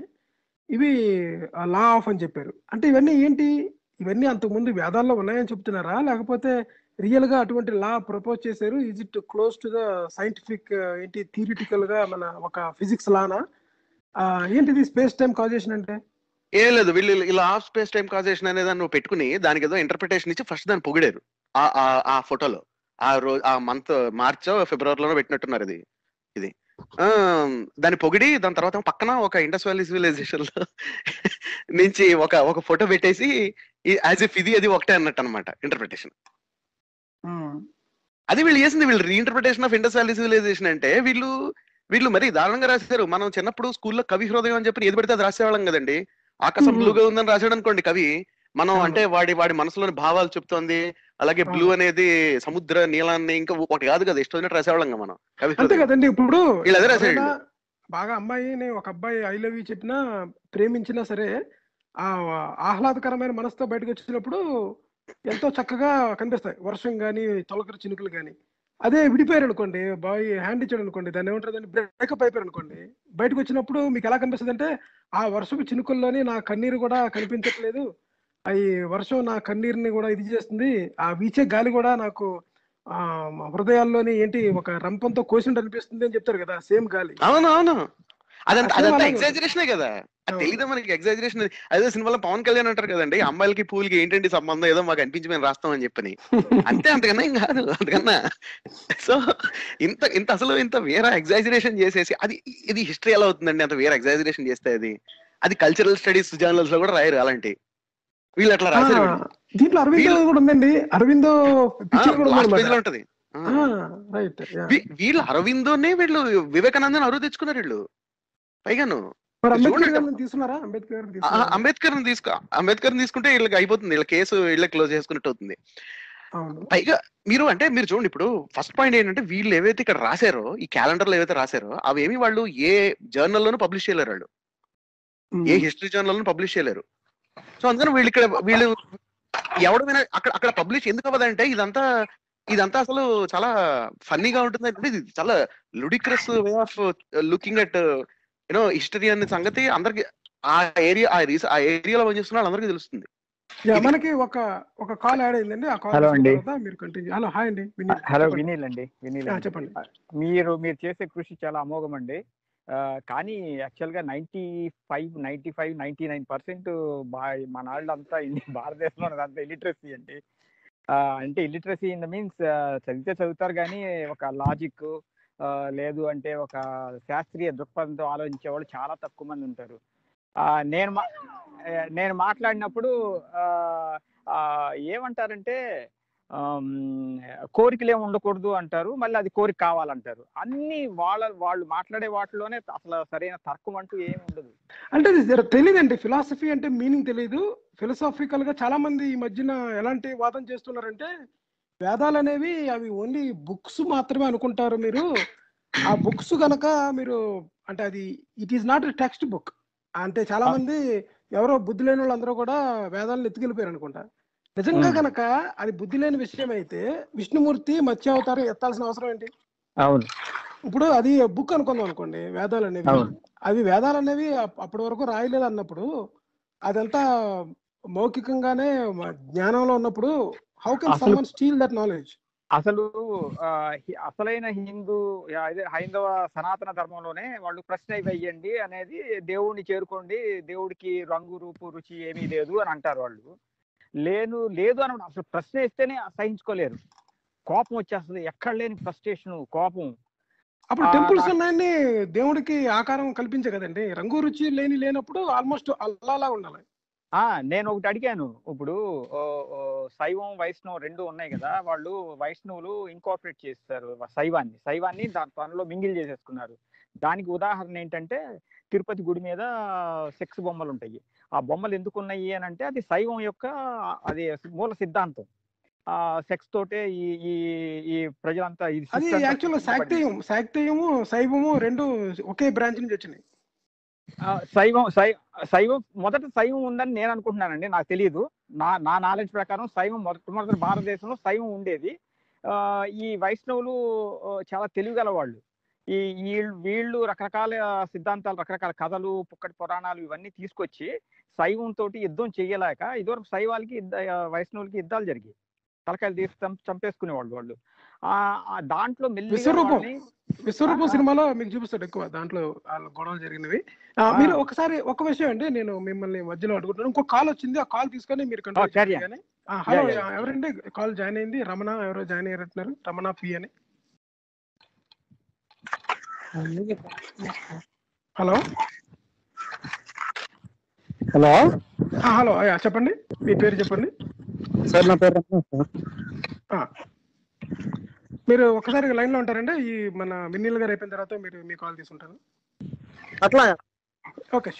A: ఇవి లా ఆఫ్ అని చెప్పారు. అంటే ఇవన్నీ ఏంటి? ఇవన్నీ అంతకుముందు వేదాల్లో ఉన్నాయని చెప్తున్నారా? లేకపోతే రియల్గా అటువంటి లా ప్రపోజ్ చేశారు? Is it close to the scientific ఏంటి థియరిటికల్గా మన ఒక ఫిజిక్స్ లానా? ఏంటిది స్పేస్ టైం కాజేషన్ అంటే?
B: ఏం లేదు. వీళ్ళు ఇలా ఆఫ్ స్పేస్ టైం కాజేషన్ అనేది దాన్ని నువ్వు పెట్టుకుని దానికి ఏదో ఇంటర్ప్రిటేషన్ ఇచ్చి ఫస్ట్ దాన్ని పొగిడారు. ఆ ఆ- ఆ ఫోటోలో ఆ రోజు ఆ మంత్ మార్చో ఫిబ్రవరిలోనో పెట్టినట్టున్నారు ఇది. ఇది. దాన్ని పొగిడి దాని తర్వాత పక్కన ఒక ఇండస్ వ్యాలీ సివిలైజేషన్లో నుంచి ఒక ఒక ఫోటో పెట్టేసి యాజ్ ఇఫ్ ఇది అది ఒకటే అన్నట్టు అనమాట ఇంటర్ప్రిటేషన్ అది వీళ్ళు చేసింది వీళ్ళు reinterpretation of Indus valley civilisation అంటే వీళ్ళు వీళ్ళు మరి దారుణంగా రాశారు. మనం చిన్నప్పుడు స్కూల్లో కవి హృదయం అని చెప్పి ఏది పడితే అది రాసేవాళ్ళం కదండి. ఆకాశం. బ్లూగా ఉందని రాశాడు అనుకోండి కవి. మనం. అంటే వాడి వాడి మనసులోని భావాలు చెప్తోంది. అలాగే. బ్లూ అనేది సముద్ర నీలాన్ని ఇంకా ఒకటి కాదు కదా ఇష్టం రాసేవాళ్ళం మనం.
A: అంతే. కదండి ఇప్పుడు ఎవరైనా బాగా అమ్మాయిని ఒక అబ్బాయి ఐ లవ్ యూ చెప్పినా ప్రేమించినా సరే ఆ ఆహ్లాదకరమైన మనసుతో బయటకు వచ్చినప్పుడు ఎంతో చక్కగా కనిపిస్తాయి. వర్షం కానీ తొలకరి చినుకులు కానీ అదే విడిపోయారు అనుకోండి బాయ్ హ్యాండ్ ఇచ్చాడు అనుకోండి దాన్ని ఏమంటారు దాన్ని? బ్రేకప్ అయిపోయారు అనుకోండి. బయటకు వచ్చినప్పుడు మీకు ఎలా కనిపిస్తుంది అంటే ఆ వర్షపు చినుకుల్లోని నా కన్నీరు కూడా కనిపించట్లేదు. అవి వర్షం నా కన్నీరుని కూడా ఇది చేస్తుంది. ఆ వీచే గాలి కూడా నాకు ఆ హృదయాల్లోని ఏంటి ఒక రంపంతో కోసినట్టు అనిపిస్తుంది అని చెప్తారు కదా సేమ్ గాలి.
B: అవును అవును. అదంతా అదంతా ఎగ్జాజరేషనే కదా. మనకి? ఎగ్జాజరేషన్ అదే. సినిమాలో పవన్ కళ్యాణ్ అంటారు కదండి అమ్మాయిలకి పూలకి ఏంటండి సంబంధం? ఏదో మాకు అనిపించి మేము రాస్తామని చెప్పని. [LAUGHS] అంతే అంతకన్నా ఏం కాదు అంతకన్నా. సో ఇంత ఇంత అసలు ఇంత వేరే ఎగ్జాజరేషన్ చేసేసి అది ఇది హిస్టరీ ఎలా అవుతుందండి? అంత వేరే ఎగ్జాజరేషన్ చేస్తే అది. అది కల్చరల్ స్టడీస్ జర్నల్స్లో కూడా రాయరు అలాంటి. వీళ్ళు అట్లా రాశారు
A: దీంట్లో అరవిందో కూడా ఉందండి. అరవిందో పిక్చర్ కూడా
B: ఉంటది.
A: రైట్
B: వీళ్ళు అరవిందోనే వీళ్ళు వివేకానందని అరువు తెచ్చుకున్నారు వీళ్ళు. పైగాను.
A: అంబేద్కర్
B: తీసుకో అంబేద్కర్ తీసుకుంటే వీళ్ళకి అయిపోతుంది. వీళ్ళ కేసు వీళ్ళకి క్లోజ్ చేసుకున్నట్టు అవుతుంది. పైగా మీరు అంటే మీరు చూడండి ఇప్పుడు ఫస్ట్ పాయింట్ ఏంటంటే వీళ్ళు ఏవైతే ఇక్కడ రాశారో ఈ క్యాలెండర్లో ఏవైతే రాశారో అవేమి వాళ్ళు ఏ జర్నల్ లోనూ పబ్లిష్ చేయలేరు వాళ్ళు. ఏ హిస్టరీ జర్నల్ లోనూ పబ్లిష్ చేయలేరు. సో అందుకని వీళ్ళు ఇక్కడ వీళ్ళు ఎవడమైనా అక్కడ అక్కడ పబ్లిష్ ఎందుకు అవ్వదంటే ఇదంతా ఇదంతా అసలు చాలా ఫన్నీగా ఉంటుంది అంటే ఇది చాలా ludicrous way of looking at you know history అనే సంగతి అందరికి ఆ ఏరియా ఆ రీస ఆ ఏరియాలో పనిచేస్తున్న వాళ్ళందరికీ తెలుస్తుంది.
A: మనకి ఒక ఒక కాల్ యాడ్ అయిందండి. ఆ కాల్
D: Hello అండి.
A: మీరు కంటిన్యూ హలో హాయ్ అండి. వినీల్
D: హలో
A: చెప్పండి.
D: వినీల్ అండి. వినీల్.
A: చెప్పండి.
D: మీరు మీరు చేసే కృషి చాలా అమోఘం అండి. కానీ యాక్చువల్గా ninety five ninety five ninety nine percent బా మన వాళ్ళంతా [LAUGHS] భారతదేశంలో అంతా ఇలిటరసీ అండి. అంటే ఇలిటరసీ ఇన్ ద మీన్స్ చదివితే చదువుతారు కానీ ఒక లాజిక్ లేదు అంటే ఒక శాస్త్రీయ దృక్పథంతో ఆలోచించే వాళ్ళు చాలా తక్కువ మంది ఉంటారు. నేను మా నేను మాట్లాడినప్పుడు ఏమంటారంటే కోరికలు ఏమి ఉండకూడదు అంటారు. మళ్ళీ అది కోరిక కావాలంటారు. అన్ని వాళ్ళ వాళ్ళు మాట్లాడే వాటిలోనే అసలు సరైన తర్కం అంటూ ఏమి ఉండదు.
A: అంటే ఇది తెలియదండి ఫిలాసఫీ అంటే మీనింగ్ తెలియదు ఫిలసాఫికల్గా చాలా మంది ఈ మధ్యన ఎలాంటి వాదన చేస్తున్నారంటే వేదాలు అనేవి అవి ఓన్లీ బుక్స్ మాత్రమే అనుకుంటారు మీరు. ఆ బుక్స్ గనక మీరు అంటే అది it is not textbook అంటే చాలా మంది ఎవరో బుద్ధి లేని వాళ్ళందరూ కూడా వేదాలను ఎత్తుకెళ్ళిపోయారు అనుకుంటా నిజంగా. గనక అది బుద్ధి లేని విషయం అయితే విష్ణుమూర్తి మత్స్యావతారం ఎత్తాల్సిన అవసరం ఏంటి?
D: అవును.
A: ఇప్పుడు అది బుక్ అనుకుందాం అనుకోండి వేదాలు అనేవి. అవి వేదాలు అనేవి అప్- అప్పటి వరకు రాయలేదు అన్నప్పుడు అదంతా మౌఖికంగానే జ్ఞానంలో ఉన్నప్పుడు how can someone steal that knowledge
D: అసలు అసలైన హిందూ హైందవ సనాతన ధర్మంలోనే వాళ్ళు ప్రశ్న వేయండి అనేది దేవుడిని చేరుకోండి దేవుడికి రంగు రూపు రుచి ఏమీ లేదు అని అంటారు వాళ్ళు. లేను లేదు అని అసలు ప్రశ్న వేస్తేనే సహించుకోలేరు కోపం వచ్చేస్తుంది. ఎక్కడ లేని ఫ్రస్ట్రేషన్ కోపం.
A: అప్పుడు టెంపుల్స్ ఉన్నాయని దేవుడికి ఆకారం కల్పించే కదండి. రంగు రుచి లేని లేనప్పుడు ఆల్మోస్ట్ అల్లాలా ఉండాలి.
D: ఆ నేను ఒకటి అడిగాను. ఇప్పుడు శైవం వైష్ణవం రెండు ఉన్నాయి కదా. వాళ్ళు వైష్ణవులు ఇంకార్పొరేట్ చేస్తారు. శైవాన్ని. శైవాన్ని దాని పనిలో మింగిల్ చేసేసుకున్నారు. దానికి ఉదాహరణ ఏంటంటే తిరుపతి గుడి మీద సెక్స్ బొమ్మలు ఉంటాయి ఆ బొమ్మలు ఎందుకు ఉన్నాయి అని అంటే అది శైవం యొక్క అది మూల సిద్ధాంతం. ఆ సెక్స్ తోటే ఈ ఈ ఈ ప్రజలంతా ఇది
A: అది యాక్చువల్. శాక్తేయం శాక్తేయము శైవము రెండు ఒకే బ్రాంచ్ నుంచి వచ్చినాయి.
D: శైవం శై శైవం మొదట శైవం ఉందని నేను అనుకుంటున్నానండి నాకు తెలియదు నా నా నాలెడ్జ్ ప్రకారం శైవం మొదట మొదట భారతదేశంలో శైవం ఉండేది. ఆ, ఈ వైష్ణవులు చాలా తెలివిగల వాళ్ళు ఈ వీళ్ళు వీళ్ళు రకరకాల సిద్ధాంతాలు రకరకాల కథలు పుక్కటి పురాణాలు ఇవన్నీ తీసుకొచ్చి శైవంతో యుద్ధం చేయలేక ఇదివరకు శైవాలకి యుద్ధ వైష్ణవులకి యుద్ధాలు జరిగాయి. తలకాయలు తీసి చంప- చంపేసుకునేవాళ్ళు వాళ్ళు. దాంట్లో
A: విశ్వరూపం. విశ్వరూపం. సినిమాలో మీకు చూపిస్తాడు ఎక్కువ దాంట్లో వాళ్ళ గొడవలు జరిగినవి. మీరు ఒకసారి ఒక విషయం అండి నేను మిమ్మల్ని మధ్యలో అడుగుతున్నాను. ఇంకో కాల్ వచ్చింది ఆ కాల్ తీసుకొని మీరు హలో. ఎవరండి? కాల్ జాయిన్ అయింది. రమణ ఎవరో జాయిన్ అయ్యారంటున్నారు. రమణ పి అని. హలో?
E: హలో?
A: ఆ, హలో అయ్యా చెప్పండి. మీ పేరు చెప్పండి.
E: సార్ నా పేరు రమేష్ సార్.
A: ఆ. మీరు ఒకసారి లైన్లో ఉంటారండి. ఈ మన వినీల్ గారు అయిపోయిన తర్వాత మీరు మీ కాల్ తీసుకుంటాను.
E: అట్లా?
A: ఓకే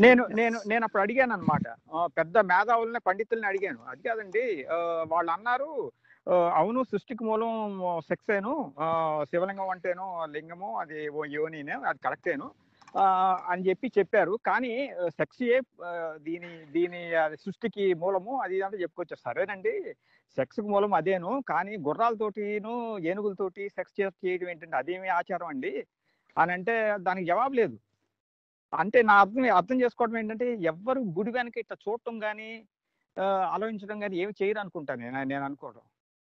D: నేను నేను నేను అప్పుడు అడిగాను అనమాట పెద్ద మేధావుల్ని పండితుల్ని అడిగాను. అది కాదండి వాళ్ళు అన్నారు అవును సృష్టికి మూలం సెక్సేను. శివలింగం అంటేను లింగము అది ఓ యోనినే అది కరెక్టేను. అని చెప్పి చెప్పారు. కానీ సెక్సే దీని దీని సృష్టికి మూలము అది అంతా చెప్పుకోవచ్చు. సరేనండి సెక్స్ మూలం అదేను. కానీ గుర్రాలతోటిను ఏనుగులతోటి సెక్స్ చేయడం ఏంటంటే అదేమి ఆచారం అండి. అని అంటే దానికి జవాబు లేదు. అంటే నా అర్థం అర్థం చేసుకోవడం ఏంటంటే ఎవ్వరు గుడి వెనక ఇట్లా చూడటం కానీ ఆలోచించడం కానీ ఏమి చేయరు అనుకుంటాను నేను నేను అనుకోవడం.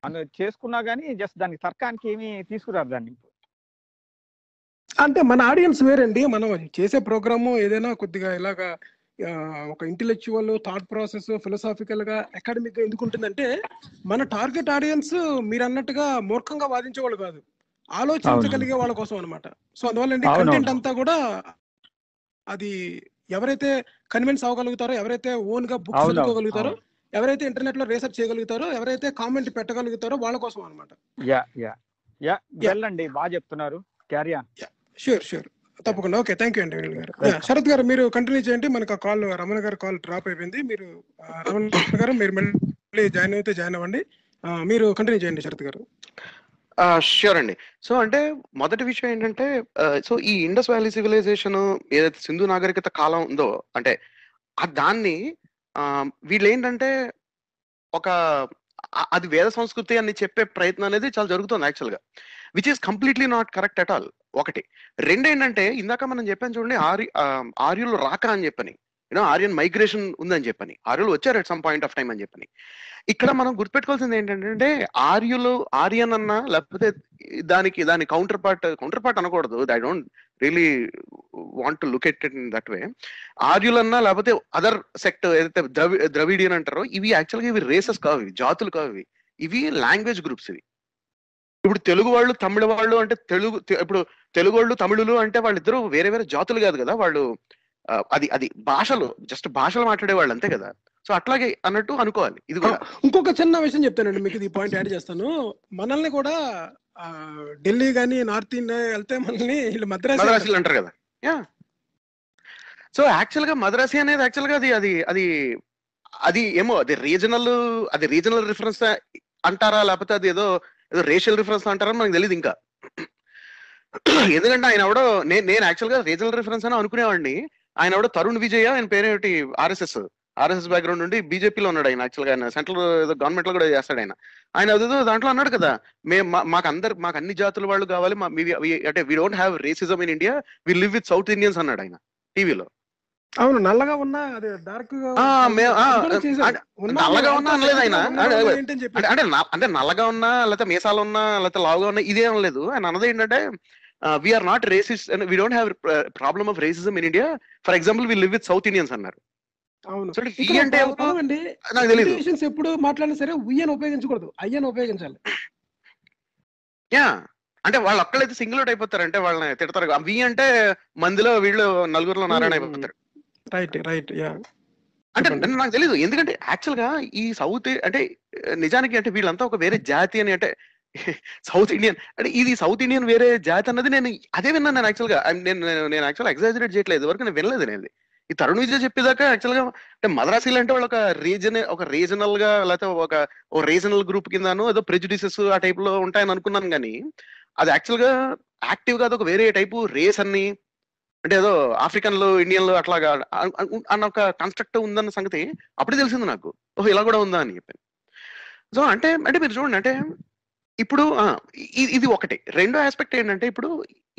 D: అను చేసుకున్నా కానీ జస్ట్ దానికి తర్కానికి ఏమి తీసుకురారు దాన్ని.
A: అంటే మన ఆడియన్స్ వేరండి. మనం చేసే ప్రోగ్రాము ఏదైనా కొద్దిగా ఇలాగా ఒక ఇంటెలెక్చువల్ థాట్ ప్రాసెస్ ఫిలసాఫికల్గా అకాడమిక్గా ఎందుకు ఉంటుందంటే మన టార్గెట్ ఆడియన్స్ మీరు అన్నట్టుగా మూర్ఖంగా వాదించే వాళ్ళు కాదు. ఆలోచించగలిగే వాళ్ళ కోసం అన్నమాట. సో అందువల్ల. కంటెంట్ అంతా కూడా అది ఎవరైతే కన్విన్స్ అవ్వగలుగుతారో ఎవరైతే ఓన్గా బుక్స్ చదువుకోగలుగుతారో. ఎవరైతే ఇంటర్నెట్లో రీసెర్చ్ చేయగలుగుతారో ఎవరైతే కామెంట్ పెట్టగలుగుతారో వాళ్ళ కోసం అన్నమాట.
D: Yeah yeah. యా వెళ్ళండి బాగా చెప్తున్నారు. క్యారీ ఆన్
A: షూర్ షూర్ తప్పకుండా. ఓకే థ్యాంక్ యూ అండి వినీల్ గారు శరత్ గారు మీరు కంటిన్యూ చేయండి. మనకు కాల్ రమణ గారు కాల్ డ్రాప్ అయిపోయింది. మీరు రమణ గారు మీరు మళ్ళీ జాయిన్ అయితే జాయిన్ అవ్వండి. మీరు కంటిన్యూ చేయండి శరత్ గారు.
B: ష్యూర్ అండి. సో అంటే మొదటి విషయం ఏంటంటే సో ఈ ఇండస్ వ్యాలీ సివిలైజేషన్ ఏదైతే సింధు నాగరికత కాలం ఉందో అంటే ఆ దాన్ని వీళ్ళు ఏంటంటే ఒక అది వేద సంస్కృతి అని చెప్పే ప్రయత్నం అనేది చాలా జరుగుతుంది యాక్చువల్గా which is completely not correct at all ఒకటి. రెండు ఏంటంటే ఇందాక మనం చెప్పాను చూడండి ఆర్య ఆర్యులు రాక అని చెప్పని. యూనో ఆర్యన్ మైగ్రేషన్ ఉందని చెప్పని. ఆర్యులు వచ్చారు at some point of time అని చెప్పని. ఇక్కడ మనం గుర్తుపెట్టుకోవాల్సింది ఏంటంటే ఆర్యులు ఆర్యన్ అన్న లేకపోతే దానికి దాని కౌంటర్ పార్ట్ కౌంటర్ పార్ట్ అనకూడదు I don't really want to look at it in that way ఆర్యులన్నా లేకపోతే అదర్ సెక్ట్ ఏదైతే ద్రవి ద్రవిడియన్ అంటారో ఇవి యాక్చువల్గా ఇవి రేసెస్ కావు ఇవి జాతులు కావు ఇవి. ఇవి లాంగ్వేజ్ గ్రూప్స్ ఇవి. ఇప్పుడు తెలుగు వాళ్ళు తమిళ వాళ్ళు అంటే తెలుగు ఇప్పుడు తెలుగు వాళ్ళు తమిళులు అంటే వాళ్ళిద్దరూ వేరే వేరే జాతులు కాదు కదా. వాళ్ళు అది అది భాషలు జస్ట్ భాషలు మాట్లాడే వాళ్ళు అంతే కదా. సో అట్లాగే అన్నట్టు అనుకోవాలి. ఇది కూడా.
A: ఇంకొక చిన్న విషయం చెప్తానండి మీకు ఇది పాయింట్ యాడ్ చేస్తాను. మనల్ని కూడా ఢిల్లీ కానీ నార్త్ ఇండియా వెళ్తే మనల్ని వీళ్ళు
B: మద్రాసీలు అంటారు కదా. యా. సో యాక్చువల్గా మద్రాసి అనేది యాక్చువల్గా అది అది అది అది ఏమో అది రీజనల్ అది రీజనల్ రిఫరెన్స్ అంటారా లేకపోతే అది ఏదో ఏదో రేషియల్ రిఫరెన్స్ అంటారా మనకు తెలియదు ఇంకా. ఎందుకంటే ఆయన ఎవడో నేను నేను యాక్చువల్గా రీజనల్ రిఫరెన్స్ అని అనుకునేవాడిని. ఆయన ఎవడో తరుణ్ విజయ్ ఆయన పేరేమిటి? ఆర్ఎస్ఎస్. ఆర్ఎస్ఎస్ బ్యాక్గ్రౌండ్ నుండి బీజేపీలో ఉన్నాడు ఆయన యాక్చువల్గా. ఆయన సెంట్రల్ గవర్నమెంట్లో కూడా చేస్తాడు ఆయన. ఆయన అదేదో దాంట్లో అన్నాడు కదా మేము మా- మాకు అందరు మాకు అన్ని జాతుల వాళ్ళు కావాలి మా- అంటే we don't have racism in India we live with South Indians అన్నాడు ఆయన టీవీలో.
A: అవును నల్లగా ఉన్నా అదే డార్క్ కూడా
B: నల్లగా ఉన్నా అనలేదు ఆయన. అంటే అంటే నల్లగా ఉన్నా లేకపోతే మీసాలు ఉన్నా లేకపోతే లావుగా ఉన్నా ఇదేం లేదు. ఆయన అన్నది ఏంటంటే we are not racist we don't have problem of racism in India for example we live with South Indians అన్నారు.
A: అండి
B: నాకు తెలియదు
A: ఎప్పుడు మాట్లాడినా సరే ఉయ్యని ఉపయోగించకూడదు అయ్యని ఉపయోగించాలి.
B: యా అంటే వాళ్ళు ఒక్కళ్ళైతే సింగిల్ అవుట్ అయిపోతారు అంటే వాళ్ళని తిడతారు. వి అంటే మందిలో వీళ్ళు నలుగురిలో నారాయణ. అయిపోతారు.
A: రైట్ రైట్ యా
B: అంటే. నాకు తెలియదు ఎందుకంటే యాక్చువల్గా ఈ సౌత్ అంటే నిజానికి అంటే వీళ్ళంతా ఒక వేరే జాతి అని అంటే [LAUGHS] సౌత్ ఇండియన్ అంటే ఇది సౌత్ ఇండియన్ వేరే జాతి అన్నది నేను అదే విన్నాను నేను యాక్చువల్గా. నేను నేను- యాక్చువల్ ఎగ్జాజరేట్ చేయట్లేదు. వరకు నేను వినలేదు నేను ఈ తరుణ్ విజయ్ చెప్పేదాకా యాక్చువల్గా అంటే మద్రాసీలు అంటే వాళ్ళు ఒక రీజన్ ఒక రీజనల్గా లేకపోతే ఒక ఓ రీజనల్ గ్రూప్ కిందను ఏదో ప్రెజుడిసెస్ ఆ టైప్లో ఉంటాయని అనుకున్నాను కానీ అది యాక్చువల్గా యాక్టివ్గా ఒక వేరే టైపు రేస్ అన్ని అంటే ఏదో ఆఫ్రికన్లు ఇండియన్లు అట్లాగా అన్న ఒక కన్స్ట్రక్ట్ ఉందన్న సంగతి అప్పుడే తెలిసింది నాకు. ఓహో ఇలా కూడా ఉందా అని చెప్పి. సో అంటే అంటే మీరు చూడండి అంటే ఇప్పుడు ఇది ఒకటి. రెండో ఆస్పెక్ట్ ఏంటంటే ఇప్పుడు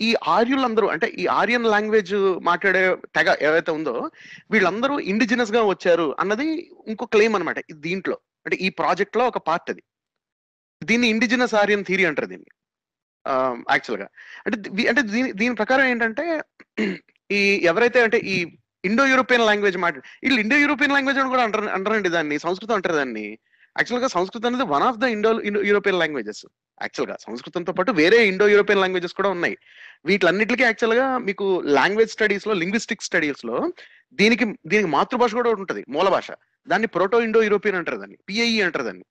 B: ఈ ఆర్యులందరూ అంటే ఈ ఆర్యన్ లాంగ్వేజ్ మాట్లాడే తెగ ఏవైతే ఉందో వీళ్ళందరూ ఇండిజినస్గా వచ్చారు అన్నది ఇంకో క్లెయిమ్ అనమాట దీంట్లో. అంటే ఈ ప్రాజెక్ట్లో ఒక పార్ట్ అది. దీన్ని ఇండిజినస్ ఆర్యన్ థియరీ అంటారు దీన్ని. యాక్చువల్గా. అంటే అంటే దీని దీని ప్రకారం ఏంటంటే ఈ ఎవరైతే అంటే ఈ ఇండో యూరోపియన్ లాంగ్వేజ్ మాట్లాడు వీళ్ళు ఇండో యూరోపియన్ లాంగ్వేజ్ అని కూడా అంటారు అంటారండి దాన్ని సంస్కృతం అంటారు దాన్ని. యాక్చువల్గా సంస్కృతం అనేది one of the Indo European languages యాక్చువల్గా సంస్కృతంతో పాటు వేరే ఇండో యూరోపియన్ లాంగ్వేజెస్ కూడా ఉన్నాయి. వీటిలన్నిటికీ యాక్చువల్గా మీకు లాంగ్వేజ్ స్టడీస్లో లింగ్విస్టిక్ స్టడీస్లో దీనికి దీనికి మాతృభాష కూడా ఉంటుంది మూల భాష. దాన్ని ప్రోటో ఇండో యూరోపియన్ అంటారు దాన్ని పిఐఈ అంటారు దాన్ని.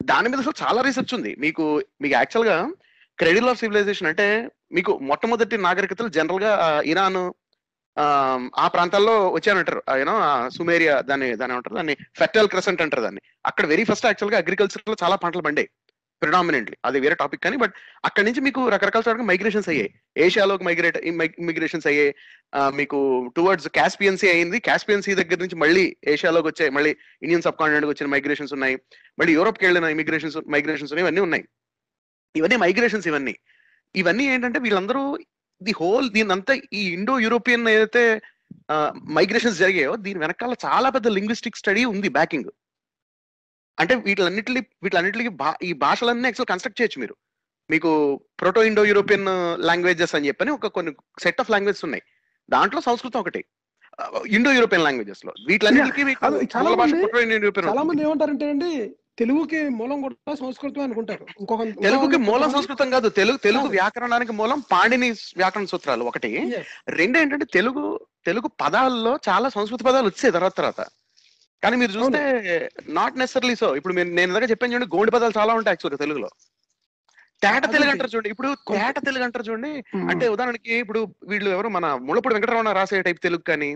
B: దాని మీద అసలు చాలా రీసెర్చ్ ఉంది. మీకు మీకు యాక్చువల్గా క్రెడిల్ ఆఫ్ సివిలైజేషన్ అంటే మీకు మొట్టమొదటి నాగరికతలు జనరల్గా ఇరాన్ ఆ, ప్రాంతాల్లో వచ్చానంటారు యూనో సుమేరియా దాన్ని దాని అంటారు దాన్ని ఫెర్టైల్ క్రెసెంట్ అంటారు దాన్ని. అక్కడ వెరీ ఫస్ట్ యాక్చువల్గా అగ్రికల్చర్లో చాలా పంటలు పండాయి. ప్రిడామినెంట్లీ అది వేరే టాపిక్ కానీ బట్ అక్కడ నుంచి మీకు రకరకాల చోట్ల మైగ్రేషన్స్ అయ్యాయి. ఏషియాలోకి మైగ్రేట్ ఇమిగ్రేషన్స్ అయ్యాయి. మీకు టువర్డ్స్ కాస్పియన్సీ అయింది. క్యాస్పియన్సీ దగ్గర నుంచి మళ్ళీ ఏషియాలోకి వచ్చాయి. మళ్ళీ ఇండియన్ సబ్ కాంటినెంట్ వచ్చిన మైగ్రేషన్స్ ఉన్నాయి. మళ్ళీ యూరోప్కి వెళ్ళిన ఇమిగ్రేషన్స్ మైగ్రేషన్స్ ఇవన్నీ ఉన్నాయి. ఇవన్నీ మైగ్రేషన్స్ ఇవన్నీ. ఇవన్నీ ఏంటంటే వీళ్ళందరూ ది హోల్ దీనంతా ఈ ఇండో యూరోపియన్ ఏదైతే మైగ్రేషన్స్ జరిగాయో దీని వెనకాల చాలా పెద్ద లింగ్విస్టిక్ స్టడీ ఉంది బ్యాకింగ్ అంటే వీటిలన్నిటి వీటిలన్నిటికి ఈ భాషలన్నీ యాక్చువల్ కన్స్ట్రక్ట్ చేయొచ్చు మీరు. మీకు ప్రోటో ఇండో యూరోపియన్ లాంగ్వేజెస్ అని చెప్పని ఒక కొన్ని సెట్ ఆఫ్ లాంగ్వేజెస్ ఉన్నాయి. దాంట్లో సంస్కృతం ఒకటి. Indo European లాంగ్వేజెస్లో. వీటిలన్నిటికీ
A: చాలా. మంది ఏమంటారంటే అండి తెలుగుకి మూలం కూడా సంస్కృతం అనుకుంటారు ఇంకొక
B: తెలుగుకి మూలం సంస్కృతం కాదు తెలుగు తెలుగు. వ్యాకరణానికి మూలం పాణిని వ్యాకరణ సూత్రాలు ఒకటి. రెండు ఏంటంటే తెలుగు తెలుగు పదాల్లో చాలా సంస్కృత పదాలు వచ్చాయి తర్వాత తర్వాత కానీ మీరు చూస్తే నాట్ నెసర్లీ సో ఇప్పుడు నేను ఇందాక చెప్పాను చూడండి గోండి పదాలు చాలా ఉంటాయి యాక్చువల్గా తెలుగులో తేట తెలుగు. అంటారు చూడండి ఇప్పుడు తేట తెలుగు అంటారు చూడండి. అంటే ఉదాహరణకి ఇప్పుడు వీళ్ళు ఎవరు మన ముళ్ళపూడి వెంకటరమణ రాసే టైప్ తెలుగు కానీ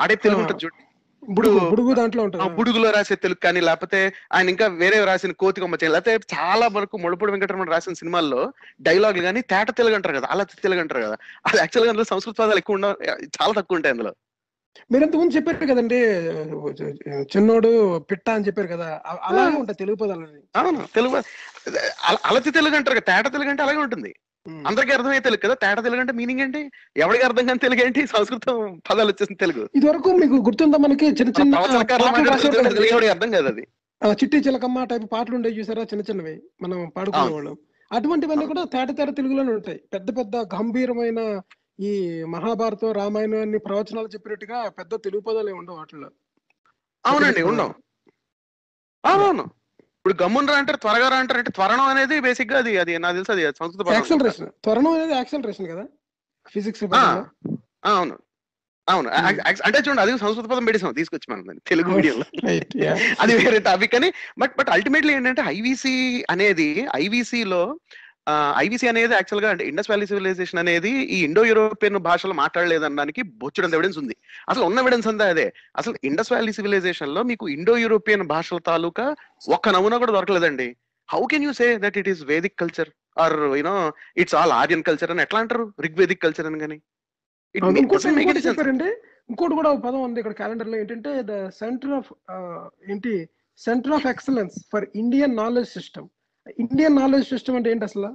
B: ఆ టైప్ తెలుగు. ఉంటుంది చూడండి ఇప్పుడు-
A: బుడుగు. దాంట్లో ఉంటుంది.
B: బుడుగులో రాసే తెలుగు కానీ లేకపోతే ఆయన ఇంకా వేరే రాసిన కోతి కొమ్మ చేయని లేకపోతే చాలా వరకు ముళ్ళపూడి వెంకటరమణ రాసిన సినిమాల్లో డైలాగులు కానీ తేట తెలుగు అంటారు కదా అలా తెలుగు అంటారు కదా. అది యాక్చువల్గా అందులో సంస్కృత పదాలు ఎక్కువ ఉండవు చాలా తక్కువ ఉంటాయి అందులో.
A: మీరు ఇంతకుముందు చెప్పారు కదండి చిన్నోడు పిట్ట అని చెప్పారు కదా అలాగే ఉంటాయి తెలుగు పదాలు.
B: అవును తెలుగు అల- అలతి తెలుగు అంటారు కదా తేట తెలుగు అంటే అలాగే ఉంటుంది. అందరికీ అర్థమయ్యే తెలుగు కదా? తేట తెలుగు అంటే మీనింగ్ ఏంటి? ఎవరికి అర్థం కాని తెలుగు ఏంటి? సంస్కృతం పదాలు వచ్చేసిన తెలుగు.
A: ఇది వరకు మీకు గుర్తుందా మనకి? చిన్న చిన్న
B: అర్థం కాదు అది.
A: చిట్టి చిలకమ్మ టైప్ పాటలు ఉండేవి చూసారా? చిన్న చిన్నవి. మనం పాడుకునేవాళ్ళం. అటువంటివన్నీ కూడా తేట తేట తెలుగులోనే ఉంటాయి. పెద్ద పెద్ద గంభీరమైన ఈ మహాభారతం రామాయణం అన్ని ప్రవచనాలు చెప్పినట్టుగా పెద్ద తెలుగు పదాలు ఏమి ఉండవు వాటిలో
B: అవునండి ఉండవు. అవునవును ఇప్పుడు గమ్మున రా అంటారు త్వరగా రా అంటారు అంటే త్వరణం అనేది బేసిక్గా అది అది నాకు తెలుసు అది సంస్కృత.
A: యాక్సలరేషన్ త్వరణం అనేది యాక్సలరేషన్ కదా? ఫిజిక్స్
B: అవును. అవును. ఆ- అంటే చూడండి అది సంస్కృత పదం పెడిసాం తీసుకొచ్చి మనం దాన్ని తెలుగు మీడియంలో. [LAUGHS] అది వేరే టాపిక్ అని బట్ బట్ అల్టిమేట్లీ ఏంటంటే ఐవీసీ అనేది ఐవీసీ లో ఐవీసీ అనేది యాక్చువల్గా అంటే ఇండస్ వ్యాలీ సివిలైజేషన్ అనేది ఈ ఇండో యూరోపియన్ భాషలో మాట్లాడలేదనడానికి బొచ్చుడంత ఎవిడెన్స్ ఉంది. అసలు ఉన్న ఎవిడెన్స్ అంతా అదే. అసలు ఇండస్ వ్యాలీ సివిలైజేషన్లో మీకు ఇండో యూరోపియన్ భాషల తాలూకా ఒక్క నమూనా కూడా దొరకలేదండి. How can you say that it is Vedic culture or you know it's all Aryan culture అని ఎట్లా అంటారు? రిగ్వేదిక్ కల్చర్ అని కానీ
A: ఇంకోటి కూడా ఒక పదం ఉంది ఇక్కడ క్యాలెండర్లో ఏంటంటే ద సెంటర్ ఆఫ్ ఏంటి centre of excellence for Indian knowledge system Indian knowledge system అంటే ఏంటి అసలు?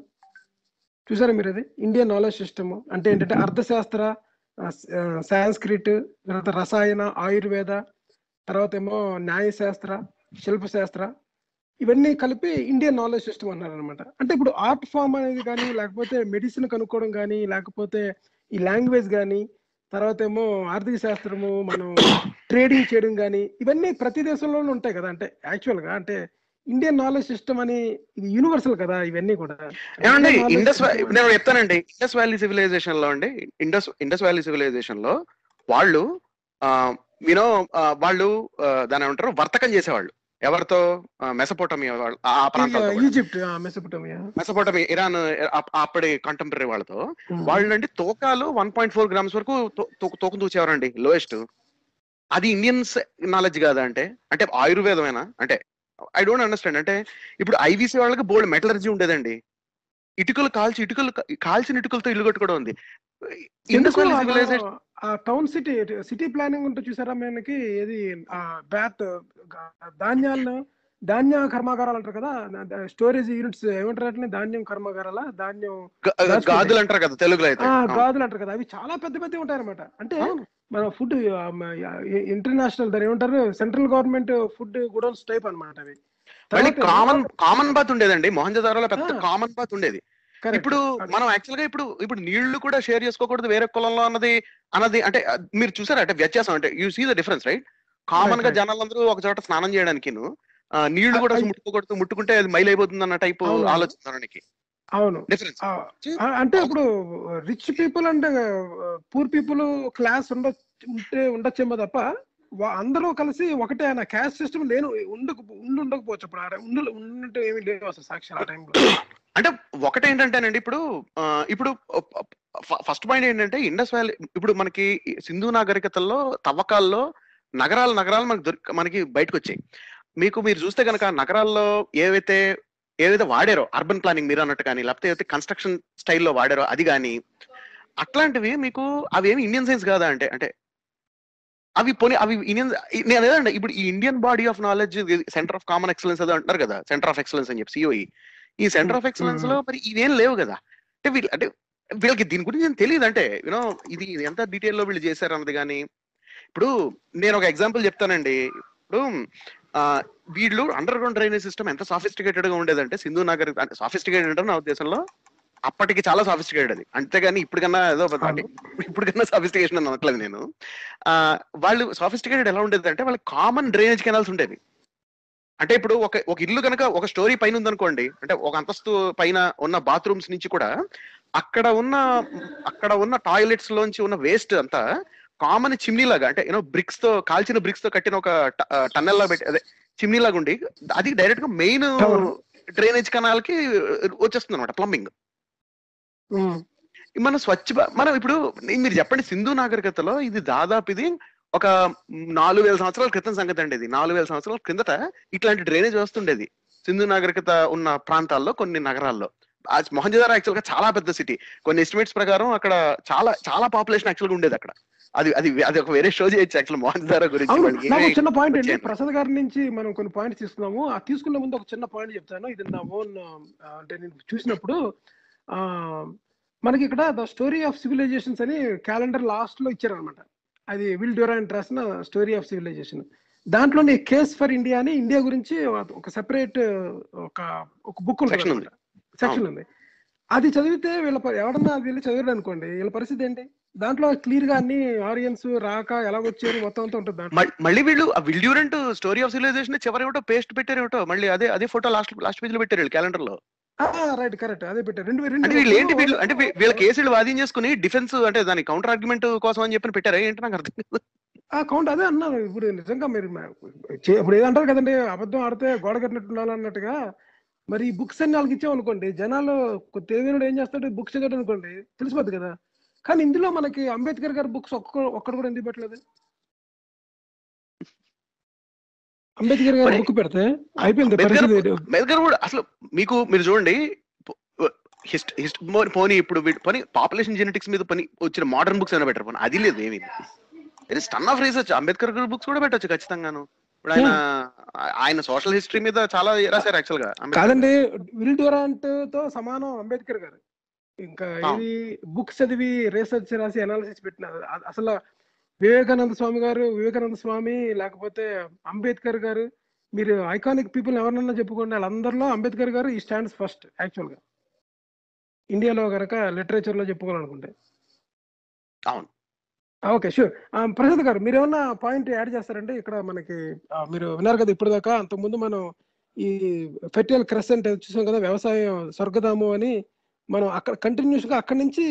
A: చూసారా మీరు అది? ఇండియన్ నాలెడ్జ్ సిస్టమ్ అంటే ఏంటంటే అర్థశాస్త్ర సాంస్క్రిట్ తర్వాత రసాయన ఆయుర్వేద తర్వాత ఏమో న్యాయశాస్త్ర శిల్పశాస్త్ర ఇవన్నీ కలిపి ఇండియన్ నాలెడ్జ్ సిస్టమ్ అన్నారు అనమాట అంటే ఇప్పుడు ఆర్ట్ ఫామ్ అనేది కానీ లేకపోతే మెడిసిన్ కనుక్కోవడం కానీ లేకపోతే ఈ లాంగ్వేజ్ కానీ తర్వాత ఏమో ఆర్థిక శాస్త్రము మనం ట్రేడింగ్ చేయడం కానీ ఇవన్నీ ప్రతి దేశంలోనూ ఉంటాయి కదా. అంటే యాక్చువల్గా అంటే ఇండియన్ నాలెడ్జ్ సిస్టమ్ అని ఇది యూనివర్సల్ కదా ఇవన్నీ కూడా.
B: ఏమండి ఇండస్ నేను చెప్తానండి. ఇండస్ వ్యాలీ సివిలైజేషన్లో అండి ఇండస్ ఇండస్ వ్యాలీ సివిలైజేషన్లో వాళ్ళు యూనో వాళ్ళు దాని ఏమంటారు వర్తకం చేసేవాళ్ళు. ఎవరితో? మెసపోటమియా వాళ్ళు ఆ ప్రాంతాలతో కూడా.
A: ఈజిప్ట్ మెసపోటమియా
B: మెసపోటమి ఇరాన్ అప్పటి కంటెంపరీ వాళ్ళతో. వాళ్ళు అండి తోకాలు వన్ పాయింట్ ఫోర్ గ్రామ్స్ వరకు తూకం తూచేవారండి లోయెస్ట్ అది ఇండియన్స్ నాలెడ్జ్ కాదా అంటే అంటే ఆయుర్వేదమేనా? అంటే ఐ డోంట్ అండర్స్టాండ్ అంటే ఇప్పుడు ఐవీసీ వాళ్ళకి బోల్డ్ మెటలర్జీ ఉండేదండి ఇటుకలు కాల్చి ఇటుకలు కాల్చిన ఇటుకలతో ఇల్లు కట్టుకోవడం ఉంది
A: ఆ టౌన్ సిటీ సిటీ ప్లానింగ్ ఉంటే చూసారా మనకి ఏది ఆ బ్యాట్ ధాన్యాలను ధాన్య కర్మాగారాలు అంటారు కదా స్టోరేజ్ యూనిట్స్ ఏమంటారు వాటిని? ధాన్యం కర్మాగారాల ధాన్యం
B: గ-
A: దాచుకుంటాయి.
B: గాజులు అంటారు కదా తెలుగులో అయితే.
A: గాజులు అంటారు కదా అవి చాలా పెద్ద పెద్ద ఉంటాయి అనమాట అంటే. మన ఫుడ్ ఇంటర్నేషనల్ దాని ఏమంటారు? Central government food godowns type అన్నమాట అవి.
B: కామన్ కామన్ బాత్ ఉండేదండి. మొహంజదారోలో పెద్ద. కామన్ బాత్ ఉండేది. ఇప్పుడు మనం యాక్చువల్గా ఇప్పుడు ఇప్పుడు నీళ్ళు కూడా షేర్ చేసుకోకూడదు వేరే కులంలో అన్నది అన్నది అంటే మీరు చూసారా? అంటే వ్యత్యాసం అంటే you see the difference right
A: కామన్గా.
B: జనాలందరూ ఒక చోట స్నానం చేయడానికి నీళ్ళు కూడా ముట్టుకోకూడదు ముట్టుకుంటే అది మైల్ అయిపోతుంది అన్న టైప్
A: అవును. అవును.
B: డిఫరెన్స్
A: అంటే ఇప్పుడు rich people and poor people class ఉండ ఉంటే ఉండొచ్చేమో తప్ప అందరూ కలిసి ఒకటే అన్న క్యాస్ట్ సిస్టమ్ లేను ఉండక ఉండి ఉండకపోవచ్చు ఇప్పుడు ఆ టైం- ఉండు ఉన్నట్టు ఏమీ లేవు అసలు సాక్షి ఆ టైంలో. [COUGHS]
B: అంటే ఒకటి ఏంటంటేనండి ఇప్పుడు ఇప్పుడు ఫస్ట్ పాయింట్ ఏంటంటే ఇండస్ వ్యాలీ ఇప్పుడు మనకి సింధు నాగరికతల్లో తవ్వకాల్లో నగరాలు నగరాలు మనకి దొరికి మనకి బయటకు వచ్చాయి మీకు మీరు చూస్తే కనుక నగరాల్లో ఏవైతే ఏవైతే వాడారో అర్బన్ ప్లానింగ్ మీరు అన్నట్టు కానీ లేకపోతే ఏవైతే కన్స్ట్రక్షన్ స్టైల్లో వాడారో అది కానీ అట్లాంటివి మీకు అవి ఏమి ఇండియన్ సైన్స్ కాదా అంటే అంటే అవి పోనీ అవి ఇండియన్ నేను ఏదండి ఇప్పుడు ఈ Indian body of knowledge centre of common excellence అది అంటారు కదా సెంటర్ ఆఫ్ ఎక్సలెన్స్ అని చెప్పి సిఓఈ ఈ సెంటర్ ఆఫ్ ఎక్సలెన్స్లో మరి ఇవేం లేవు కదా. అంటే వీళ్ళు అంటే వీళ్ళకి దీని గురించి ఏం తెలియదు అంటే యూనో ఇది ఎంత డీటెయిల్లో వీళ్ళు చేశారు అన్నది కానీ ఇప్పుడు నేను ఒక ఎగ్జాంపుల్ చెప్తానండి. ఇప్పుడు వీళ్ళు అండర్ గ్రౌండ్ డ్రైనేజ్ సిస్టమ్ ఎంత సాఫిస్టికేటెడ్గా ఉండేదంటే సింధు నగర్ సాఫిస్టికేటెడ్ అంటే నా ఉద్దేశంలో అప్పటికి చాలా సాఫిస్టికేటెడ్ అది. అంతేగాని ఇప్పటికన్నా ఏదో అంటే ఇప్పటికన్నా సాఫిస్టికేషన్ అని అనట్లేదు నేను. ఆ, వాళ్ళు సాఫిస్టికేటెడ్ ఎలా ఉండేది అంటే వాళ్ళకి కామన్ డ్రైనేజ్ కెనాల్స్ ఉండేవి. అంటే ఇప్పుడు ఒక ఒక ఇల్లు కనుక ఒక స్టోరీ పైన ఉందనుకోండి అంటే ఒక అంతస్తు పైన ఉన్న బాత్రూమ్స్ నుంచి కూడా అక్కడ ఉన్న అక్కడ ఉన్న టాయిలెట్స్ లోంచి ఉన్న వేస్ట్ అంతా కామన్ చిమ్నీ లాగా అంటే యూనో బ్రిక్స్తో కాల్చిన బ్రిక్స్తో కట్టిన ఒక టన్నెల్ లాగా పెట్టి అదే చిమ్నీ లాగా ఉండి అది డైరెక్ట్గా మెయిన్. డ్రైనేజ్ కెనాల్కి వచ్చేస్తుంది అనమాట ప్లంబింగ్. మన స్వచ్ఛ మనం ఇప్పుడు మీరు చెప్పండి సింధు నాగరికతలో ఇది దాదాపు ఇది ఒక నాలుగు వేల సంవత్సరాల క్రితం సంగతి అండి ఇది నాలుగు వేల సంవత్సరాల క్రిందట ఇట్లాంటి డ్రైనేజ్ వ్యవస్థ ఉండేది సింధు నాగరికత ఉన్న ప్రాంతాల్లో కొన్ని నగరాల్లో మొహంజదార్ యాక్చువల్గా చాలా పెద్ద సిటీ కొన్ని ఎస్టిమేట్స్ ప్రకారం అక్కడ చాలా చాలా పాపులేషన్ యాక్చువల్గా ఉండేది అక్కడ. అది అది అది ఒక వేరే షో చేయొచ్చు యాక్చువల్ మొహంజదార గురించి
A: చిన్న పాయింట్ అండి. ప్రసాద్ గారి నుంచి మనం కొన్ని పాయింట్స్ తీసుకున్నాము. ఆ తీసుకునే ముందు ఒక చిన్న పాయింట్ చెప్తాను. ఇది నా ఓన్ అంటే నేను చూసినప్పుడు ఆ మనకి ఇక్కడ ద స్టోరీ ఆఫ్ సివిలైజేషన్స్ అని క్యాలెండర్ లాస్ట్లో ఇచ్చారనమాట అది విల్ డ్యూరాంట్ రాసిన స్టోరీ ఆఫ్ సివిలైజేషన్ దాంట్లోనే కేస్ ఫర్ ఇండియా అని ఇండియా గురించి ఒక సెపరేట్ ఒక ఒక బుక్
B: ఉంది.
A: సెక్షన్ ఉంది. అది చదివితే వీళ్ళ ఎవడన్నా అది వెళ్ళి చదివాడు అనుకోండి వీళ్ళ పరిస్థితి ఏంటి? దాంట్లో క్లియర్గా అన్ని ఆరియన్స్ రాక ఎలాగొచ్చారు మొత్తం అంతా ఉంటుంది?
B: మళ్ళీ వీళ్ళు విల్డ్యూరెంట్ స్టోరీ ఆఫ్ సివిలైజేషన్ చివరి ఏమిటో పేస్ట్ పెట్టారు ఏమిటో మళ్ళీ అదే అదే ఫోటో లాస్ట్ లాస్ట్ పేజ్లో పెట్టారు వీళ్ళు క్యాలెండర్లో
A: రైట్ కరెక్ట్ అదే పెట్టారు. రెండు రెండు
B: వీళ్ళు ఏంటి వీళ్ళు అంటే వీళ్ళ కేసులు వాదించేసుకుని డిఫెన్స్ అంటే దాని కౌంటర్ ఆర్గ్యుమెంట్ కోసం అని చెప్పి పెట్టారా? ఏంటి నాకు అర్థం కాదు.
A: ఆ కౌంట్ అదే అన్నాను ఇప్పుడు నిజంగా మీరు ఇప్పుడు ఏదంటారు కదండి అబద్ధం ఆడితే గోడ కట్టినట్టు ఉండాలన్నట్టుగా. మరి ఈ బుక్స్ అన్ని వాళ్ళకి ఇచ్చామనుకోండి జనాలు తెలియనుడు ఏం చేస్తాడు? బుక్స్ చదవడం అనుకోండి తెలిసిపోద్ది కదా. కానీ ఇందులో మనకి అంబేద్కర్ గారి బుక్స్ ఒక్క ఒక్కడు కూడా ఎందుకు పెట్టలేదు? అంబేద్కర్ గారి బుక్ పెడితే అయిపోయింది
B: అంబేద్కర్ కూడా అసలు మీకు మీరు చూడండి హిస్ట్ హిస్ట్ పోనీ ఇప్పుడు పోనీ పాపులేషన్ జెనెటిక్స్ మీద పని వచ్చిన మోడర్న్ బుక్స్ అయినా బెటర్ పోనీ అది లేదు ఏమి స్టన్ ఆఫ్ రీసెర్చ్ అంబేద్కర్ గారి బుక్స్ కూడా పెట్టొచ్చు ఖచ్చితంగాను. ఇప్పుడు ఆయన ఆయన సోషల్ హిస్టరీ మీద చాలా రాశారు యాక్చువల్గా.
A: కాదండి విల్ డ్యూరాంట్తో సమానం అంబేద్కర్ గారు. ఇంకా. ఇది బుక్స్ చదివి రీసెర్చ్ రాసి అనాలిసిస్ పెట్టిన అసలు వివేకానంద స్వామి గారు వివేకానంద స్వామి లేకపోతే అంబేద్కర్ గారు మీరు ఐకానిక్ పీపుల్ ఎవరినన్నా చెప్పుకోండి వాళ్ళందరిలో అంబేద్కర్ గారు ఈ స్టాండ్స్ ఫస్ట్ యాక్చువల్గా. ఇండియాలో గనక లిటరేచర్లో చెప్పుకోవాలనుకుంటే.
B: అవును.
A: ఓకే షూర్ ప్రసాద్ గారు మీరు ఏమన్నా పాయింట్ యాడ్ చేస్తారండి? ఇక్కడ మనకి మీరు విన్నారు కదా ఇప్పుడు దాకా అంతకుముందు మనం ఈ ఫెర్టైల్ క్రెసెంట్ చూసాం కదా వ్యవసాయం స్వర్గధాము అని మనం అక్కడ కంటిన్యూస్గా అక్కడి నుంచి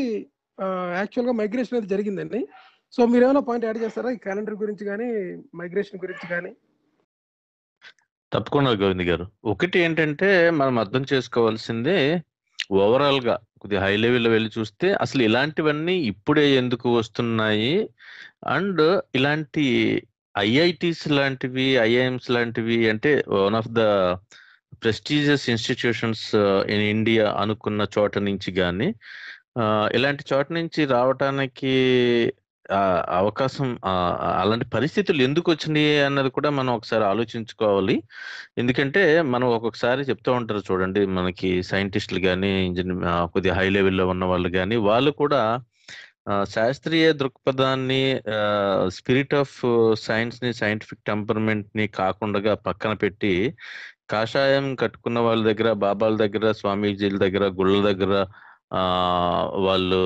A: యాక్చువల్గా మైగ్రేషన్ అనేది జరిగిందండి. సో మీరు ఏమైనా పాయింట్ యాడ్ చేస్తారా? ఈ క్యాలెండర్ గురించి కానీ మైగ్రేషన్ గురించి కానీ
C: తప్పకుండా గోవింద్ గారు. ఒకటి ఏంటంటే మనం అర్థం చేసుకోవాల్సింది ఓవరాల్గా కొద్దిగా హై లెవెల్లో వెళ్ళి చూస్తే అసలు ఇలాంటివన్నీ ఇప్పుడే ఎందుకు వస్తున్నాయి? అండ్ ఇలాంటి ఐఐటీస్ లాంటివి ఐఐఎంస్ లాంటివి అంటే one of the prestigious institutions in India అనుకున్న చోట నుంచి కానీ ఇలాంటి చోట నుంచి రావటానికి అవకాశం అలాంటి పరిస్థితులు ఎందుకు వచ్చినాయి అన్నది కూడా మనం ఒకసారి ఆలోచించుకోవాలి. ఎందుకంటే మనం ఒక్కొక్కసారి చెప్తూ ఉంటారు చూడండి మనకి సైంటిస్టులు కానీ ఇంజనీర్ కొద్దిగా హై లెవెల్లో ఉన్న వాళ్ళు కానీ వాళ్ళు కూడా శాస్త్రీయ దృక్పథాన్ని స్పిరిట్ ఆఫ్ సైన్స్ని సైంటిఫిక్ టెంపర్మెంట్ని కాకుండా పక్కన పెట్టి కాషాయం కట్టుకున్న వాళ్ళ దగ్గర బాబాల దగ్గర స్వామీజీల దగ్గర గుళ్ళ దగ్గర ఆ వాళ్ళు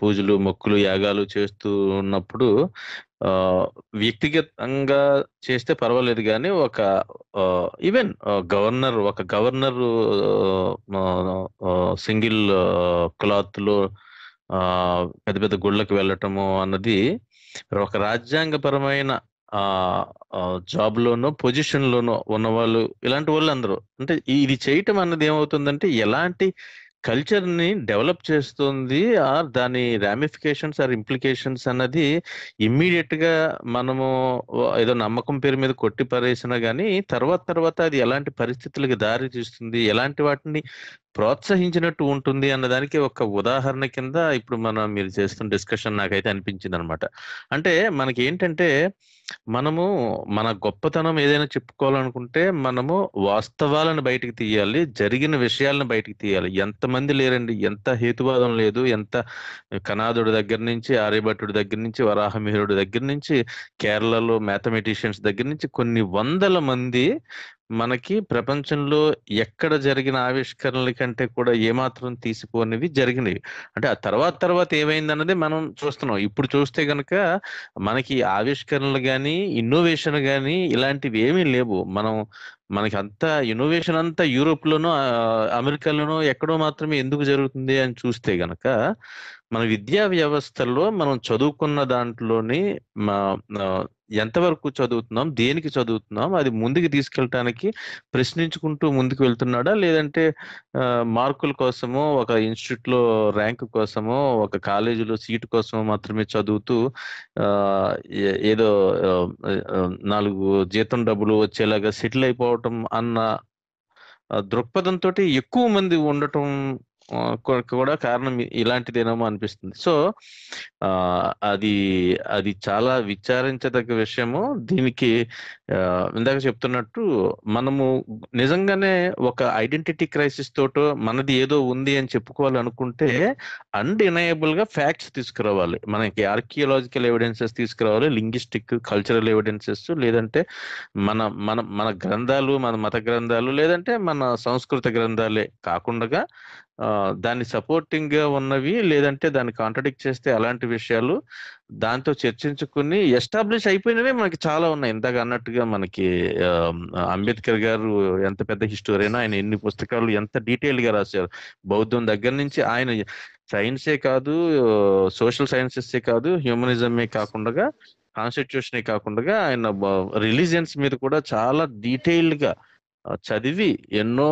C: పూజలు మొక్కులు యాగాలు చేస్తూ ఉన్నప్పుడు ఆ వ్యక్తిగతంగా చేస్తే పర్వాలేదు కానీ ఒక ఈవెన్ గవర్నర్ ఒక గవర్నర్ సింగిల్ క్లాత్లో ఆ పెద్ద పెద్ద గుళ్ళకి వెళ్ళటము అన్నది ఒక రాజ్యాంగపరమైన ఆ జాబ్ లోనో పొజిషన్ లోనో ఉన్న వాళ్ళు ఇలాంటి వాళ్ళు అందరూ అంటే ఇది చేయటం అన్నది ఏమవుతుందంటే ఎలాంటి కల్చర్ని డెవలప్ చేస్తుంది ఆర్ దాని రామిఫికేషన్స్ ఆర్ ఇంప్లికేషన్స్ అన్నది ఇమ్మీడియట్గా మనము ఏదో నమ్మకం పేరు మీద కొట్టి పరేసినా కానీ తర్వాత తర్వాత అది ఎలాంటి పరిస్థితులకు దారి తీస్తుంది ఎలాంటి వాటిని ప్రోత్సహించినట్టు ఉంటుంది అన్నదానికి ఒక ఉదాహరణ కింద ఇప్పుడు మనం మీరు చేస్తున్న డిస్కషన్ నాకైతే అనిపించింది అనమాట అంటే మనకి ఏంటంటే మనము మన గొప్పతనం ఏదైనా చెప్పుకోవాలనుకుంటే మనము వాస్తవాలను బయటికి తీయాలి జరిగిన విషయాలను బయటికి తీయాలి. ఎంతమంది లేరండి? ఎంత హేతువాదం లేదు? ఎంత కనాదుడి దగ్గర నుంచి ఆర్యభట్టుడి దగ్గర నుంచి వరాహమిహిరుడి దగ్గర నుంచి కేరళలో మ్యాథమెటిషియన్స్ దగ్గర నుంచి కొన్ని వందల మంది మనకి ప్రపంచంలో ఎక్కడ జరిగిన ఆవిష్కరణల కంటే కూడా ఏమాత్రం తీసిపోనివి జరిగినవి. అంటే ఆ తర్వాత తర్వాత ఏమైందన్నది మనం చూస్తున్నాం. ఇప్పుడు చూస్తే గనక మనకి ఆవిష్కరణలు కానీ ఇన్నోవేషన్ కానీ ఇలాంటివి ఏమీ లేవు. మనం మనకి అంతా ఇన్నోవేషన్ అంతా యూరోప్ లోనో అమెరికాలోనో ఎక్కడో మాత్రమే ఎందుకు జరుగుతుంది అని చూస్తే గనక మన విద్యా వ్యవస్థలో మనం చదువుకున్న దాంట్లోని మా- ఎంతవరకు చదువుతున్నాం దేనికి చదువుతున్నాం అది ముందుకు తీసుకెళ్ళటానికి ప్రశ్నించుకుంటూ ముందుకు వెళ్తున్నాడా? లేదంటే మార్కుల కోసమో ఒక ఇన్స్టిట్యూట్లో ర్యాంక్ కోసమో ఒక కాలేజీలో సీట్ కోసమో మాత్రమే చదువుతూ ఏ- ఏదో నాలుగు జీతం డబ్బులు వచ్చేలాగా సెటిల్ అయిపోవటం అన్న దృక్పథంతో ఎక్కువ మంది ఉండటం కూడా కారణం ఇలాంటిదేనేమో అనిపిస్తుంది. సో అది అది చాలా విచారించదగ్గ విషయము. దీనికి ఇందాక చెప్తున్నట్టు మనము నిజంగానే ఒక ఐడెంటిటీ క్రైసిస్ తోటో మనది ఏదో ఉంది అని చెప్పుకోవాలనుకుంటే అన్డినయబుల్గా ఫ్యాక్ట్స్ తీసుకురావాలి. మనకి ఆర్కియలాజికల్ ఎవిడెన్సెస్ తీసుకురావాలి లింగ్విస్టిక్ కల్చరల్ ఎవిడెన్సెస్ లేదంటే మన మన మన గ్రంథాలు మన మత గ్రంథాలు లేదంటే మన సంస్కృత గ్రంథాలే కాకుండా దాన్ని సపోర్టింగ్గా ఉన్నవి లేదంటే దాన్ని కాంట్రడిక్ట్ చేస్తే అలాంటి విషయాలు దాంతో చర్చించుకుని ఎస్టాబ్లిష్ అయిపోయినవే మనకి చాలా ఉన్నాయి ఇందాక అన్నట్టుగా మనకి అంబేద్కర్ గారు ఎంత పెద్ద హిస్టోరియన్ ఆయన ఎన్ని పుస్తకాలు ఎంత డీటెయిల్గా రాశారు బౌద్ధం దగ్గర నుంచి ఆయన సైన్సే కాదు సోషల్ సైన్సెస్ కాదు హ్యూమనిజమే కాకుండా కాన్స్టిట్యూషనే కాకుండా ఆయన రిలీజియన్స్ మీద కూడా చాలా డీటెయిల్డ్గా చదివి ఎన్నో.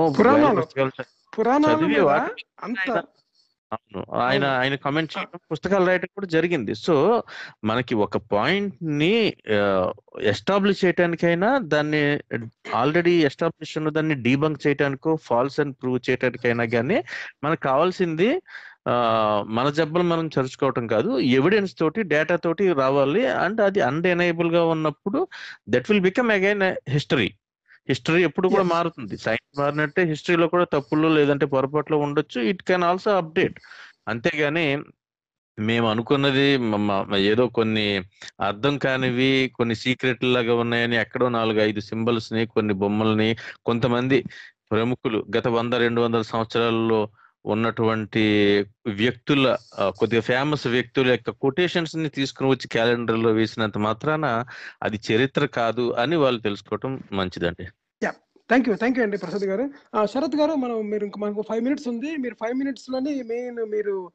C: పుస్తకాలు
A: పురాణాల అంత
C: ఆయన అవును. ఆయన కమెంట్ చేయడం పుస్తకాలు రాయడం కూడా జరిగింది. సో మనకి ఒక పాయింట్ని ఎస్టాబ్లిష్ చేయడానికైనా దాన్ని ఆల్రెడీ ఎస్టాబ్లిష్ ఉన్న దాన్ని డీబంక్ చేయడానికో ఫాల్స్ అని ప్రూవ్ చేయడానికైనా కానీ మనకు కావాల్సింది మన జబ్బలు మనం చరుచుకోవటం కాదు. ఎవిడెన్స్ తోటి డేటా తోటి రావాలి. అండ్ అది అన్డెనైబుల్గా ఉన్నప్పుడు that will become again history history ఎప్పుడు కూడా. మారుతుంది. సైన్స్ మారినట్టే హిస్టరీలో కూడా తప్పులు లేదంటే పొరపాట్లు ఉండొచ్చు. ఇట్ కెన్ ఆల్సో అప్డేట్ అంతేగాని మేము అనుకున్నది ఏదో కొన్ని అర్థం కానివి కొన్ని సీక్రెట్ లాగా ఉన్నాయని ఎక్కడో నాలుగు ఐదు సింబల్స్ని కొన్ని బొమ్మల్ని కొంతమంది ప్రముఖులు గత వంద రెండు వందల సంవత్సరాలలో ఉన్నటువంటి వ్యక్తుల కొద్దిగా ఫేమస్ వ్యక్తుల యొక్క కొటేషన్స్ని తీసుకుని వచ్చి క్యాలెండర్లో వేసినంత మాత్రాన అది చరిత్ర కాదు అని వాళ్ళు తెలుసుకోవటం మంచిదండి.
A: థ్యాంక్ యూ థ్యాంక్ యూ అండి ప్రసాద్ గారు. ఆ, శరత్ గారు మనం మీరు ఇంకా మనకు ఫైవ్ మినిట్స్ ఉంది. మీరు ఫైవ్ మినిట్స్లోని మెయిన్ మీరు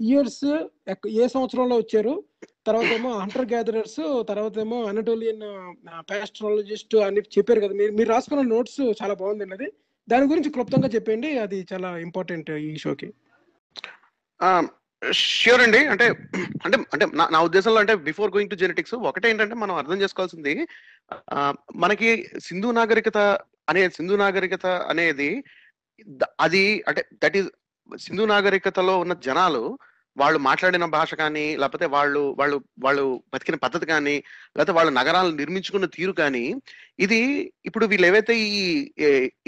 A: ఇయర్స్ ఏ సంవత్సరంలో వచ్చారు? తర్వాత ఏమో హంటర్ గ్యాదరర్స్ తర్వాత ఏమో అనటోలియన్ పాస్ట్రాలజిస్ట్ అని చెప్పారు కదా. మీరు మీరు రాసుకున్న నోట్స్ చాలా బాగుందండి అది. దాని గురించి క్లుప్తంగా చెప్పండి అది చాలా ఇంపార్టెంట్ ఈ షోకి.
B: ష్యూర్ అండి. అంటే అంటే అంటే నా ఉద్దేశంలో అంటే బిఫోర్ గోయింగ్ టు జెనెటిక్స్ ఒకటే ఏంటంటే మనం అర్థం చేసుకోవాల్సింది మనకి సింధు నాగరికత అనే సింధు నాగరికత అనేది అది అంటే దట్ ఈస్ సింధు నాగరికతలో ఉన్న జనాలు వాళ్ళు మాట్లాడిన భాష కానీ లేకపోతే వాళ్ళు వాళ్ళు వాళ్ళు బతికిన పద్ధతి కానీ లేకపోతే వాళ్ళు నగరాలు నిర్మించుకున్న తీరు కానీ ఇది ఇప్పుడు వీళ్ళు ఏవైతే ఈ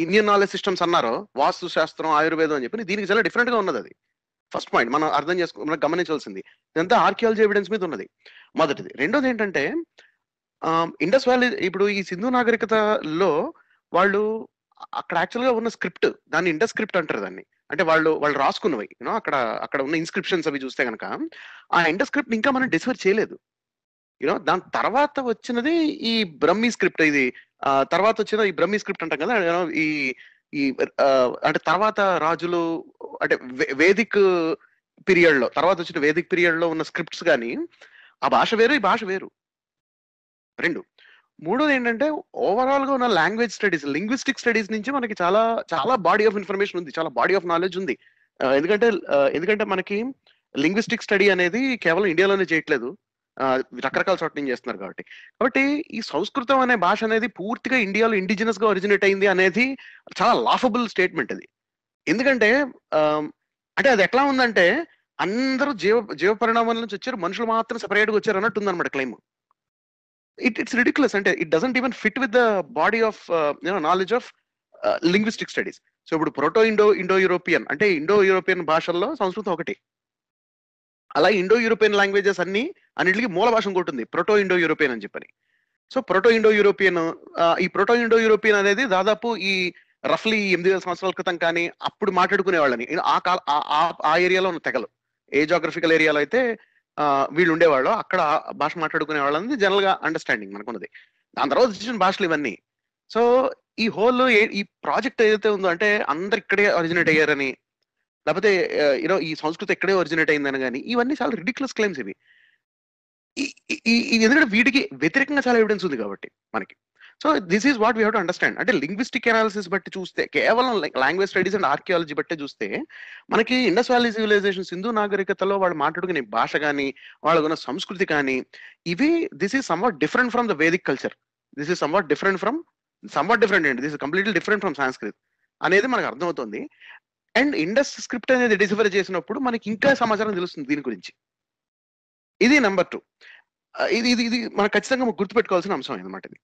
B: ఇండియన్ నాలెడ్జ్ సిస్టమ్స్ అన్నారో వాస్తు శాస్త్రం ఆయుర్వేదం అని చెప్పి దీనికి చాలా డిఫరెంట్గా ఉన్నది అది. ఫస్ట్ పాయింట్ మనం అర్థం చేసుకో మనం గమనించాల్సింది. ఇదంతా ఆర్కియాలజీ ఎవిడెన్స్ మీద ఉన్నది. మొదటిది. రెండోది ఏంటంటే ఇండస్ వ్యాలీ ఇప్పుడు ఈ సింధు నాగరికతలో వాళ్ళు అక్కడ యాక్చువల్గా ఉన్న స్క్రిప్ట్ దాన్ని ఇండస్ స్క్రిప్ట్ అంటారు దాన్ని. అంటే వాళ్ళు వాళ్ళు రాసుకున్నవి. యూనో అక్కడ అక్కడ ఉన్న ఇన్స్క్రిప్షన్స్ అవి చూస్తే కనుక ఆ ఇండస్ స్క్రిప్ట్ ఇంకా మనం డిస్కవర్ చేయలేదు. యూనో దాని తర్వాత వచ్చినది ఈ బ్రహ్మీ స్క్రిప్ట్ ఇది. ఆ, తర్వాత వచ్చిన ఈ బ్రహ్మీ స్క్రిప్ట్ అంటాం కదా ఈ ఈ అంటే తర్వాత రాజులు అంటే వేదిక్ పీరియడ్లో తర్వాత వచ్చిన వేదిక్ పీరియడ్లో ఉన్న స్క్రిప్ట్స్ కానీ ఆ భాష వేరు ఈ భాష వేరు. రెండు. మూడోది ఏంటంటే ఓవరాల్గా ఉన్న లాంగ్వేజ్ స్టడీస్ లింగ్విస్టిక్ స్టడీస్ నుంచి మనకి చాలా చాలా బాడీ ఆఫ్ ఇన్ఫర్మేషన్ ఉంది చాలా బాడీ ఆఫ్ నాలెడ్జ్ ఉంది. ఎందుకంటే ఎందుకంటే మనకి లింగ్విస్టిక్ స్టడీ అనేది కేవలం ఇండియాలోనే చేయట్లేదు. రకరకాల చోట్ల నుంచి చేస్తున్నారు కాబట్టి. కాబట్టి ఈ సంస్కృతం అనే భాష అనేది పూర్తిగా ఇండియాలో ఇండిజినస్గా ఒరిజినేట్ అయింది అనేది చాలా లాఫబుల్ స్టేట్మెంట్ అది. ఎందుకంటే అంటే అది ఎట్లా ఉందంటే అందరూ జీవ జీవ పరిణామాల నుంచి వచ్చారు మనుషులు మాత్రం సెపరేట్గా వచ్చారు అన్నట్టు ఉందన్నమాట క్లైమ్ ఇట్ ఇట్స్ రిడిక్యులస్ అంటే it doesn't even fit with the body of you know knowledge of linguistic studies so ఇప్పుడు ప్రోటో ఇండో ఇండో యూరోపియన్ అంటే ఇండో యూరోపియన్ భాషల్లో సంస్కృతం ఒకటి. అలా ఇండో యూరోపియన్ లాంగ్వేజెస్ అన్ని అన్నిటికీ మూల భాష ఉంటుంది ప్రోటో ఇండో యూరోపియన్ అని చెప్పని. సో ప్రోటో ఇండో యూరోపియన్ ఈ ప్రోటో ఇండో యూరోపియన్ అనేది దాదాపు ఈ రఫ్లీ ఎనిమిది వేల సంవత్సరాల క్రితం కానీ అప్పుడు మాట్లాడుకునే వాళ్ళని ఆ కాల ఆ- ఏరియాలో ఉన్న తెగలు. ఏ జాగ్రఫికల్ ఏరియాలో అయితే వీళ్ళు ఉండేవాళ్ళు అక్కడ భాష మాట్లాడుకునే వాళ్ళని జనరల్గా అండర్స్టాండింగ్ మనకున్నది. దాని తర్వాత వచ్చిన భాషలు ఇవన్నీ. సో ఈ హోల్ ఈ ప్రాజెక్ట్ ఏదైతే ఉందో అంటే అందరు ఇక్కడే ఒరిజినేట్ అయ్యారని లేకపోతే యూనో ఈ సంస్కృతి ఇక్కడే ఒరిజినేట్ అయిందని కానీ ఇవన్నీ చాలా రిడిక్యులస్ క్లెయిమ్స్ ఇవి. ఎందుకంటే వీటికి వ్యతిరేకంగా చాలా ఎవిడెన్స్ ఉంది కాబట్టి మనకి. So this is what we have to understand అంటే లింగ్విస్టిక్ అనాలిసిస్ బట్టి చూస్తే కేవలం లాంగ్వేజ్ స్టడీస్ అండ్ ఆర్కియాలజీ బట్టి చూస్తే మనకి ఇండస్ వ్యాలీ సివిలైజేషన్ సింధు నాగరికతలో వాళ్ళు మాట్లాడుకునే భాష కానీ వాళ్ళకున్న సంస్కృతి కానీ ఇవి this is somewhat different from the Vedic culture this is somewhat different from somewhat different అండి this completely different from Sanskrit అనేది మనకు అర్థమవుతుంది. అండ్ ఇండస్ స్క్రిప్ట్ అనేది డిసిఫర్ చేసినప్పుడు మనకి ఇంకా సమాచారం తెలుస్తుంది దీని గురించి. ఇది నెంబర్ టూ ఇది ఇది ఇది మనం ఖచ్చితంగా గుర్తుపెట్టుకోవాల్సిన అంశం అనమాట ఇది.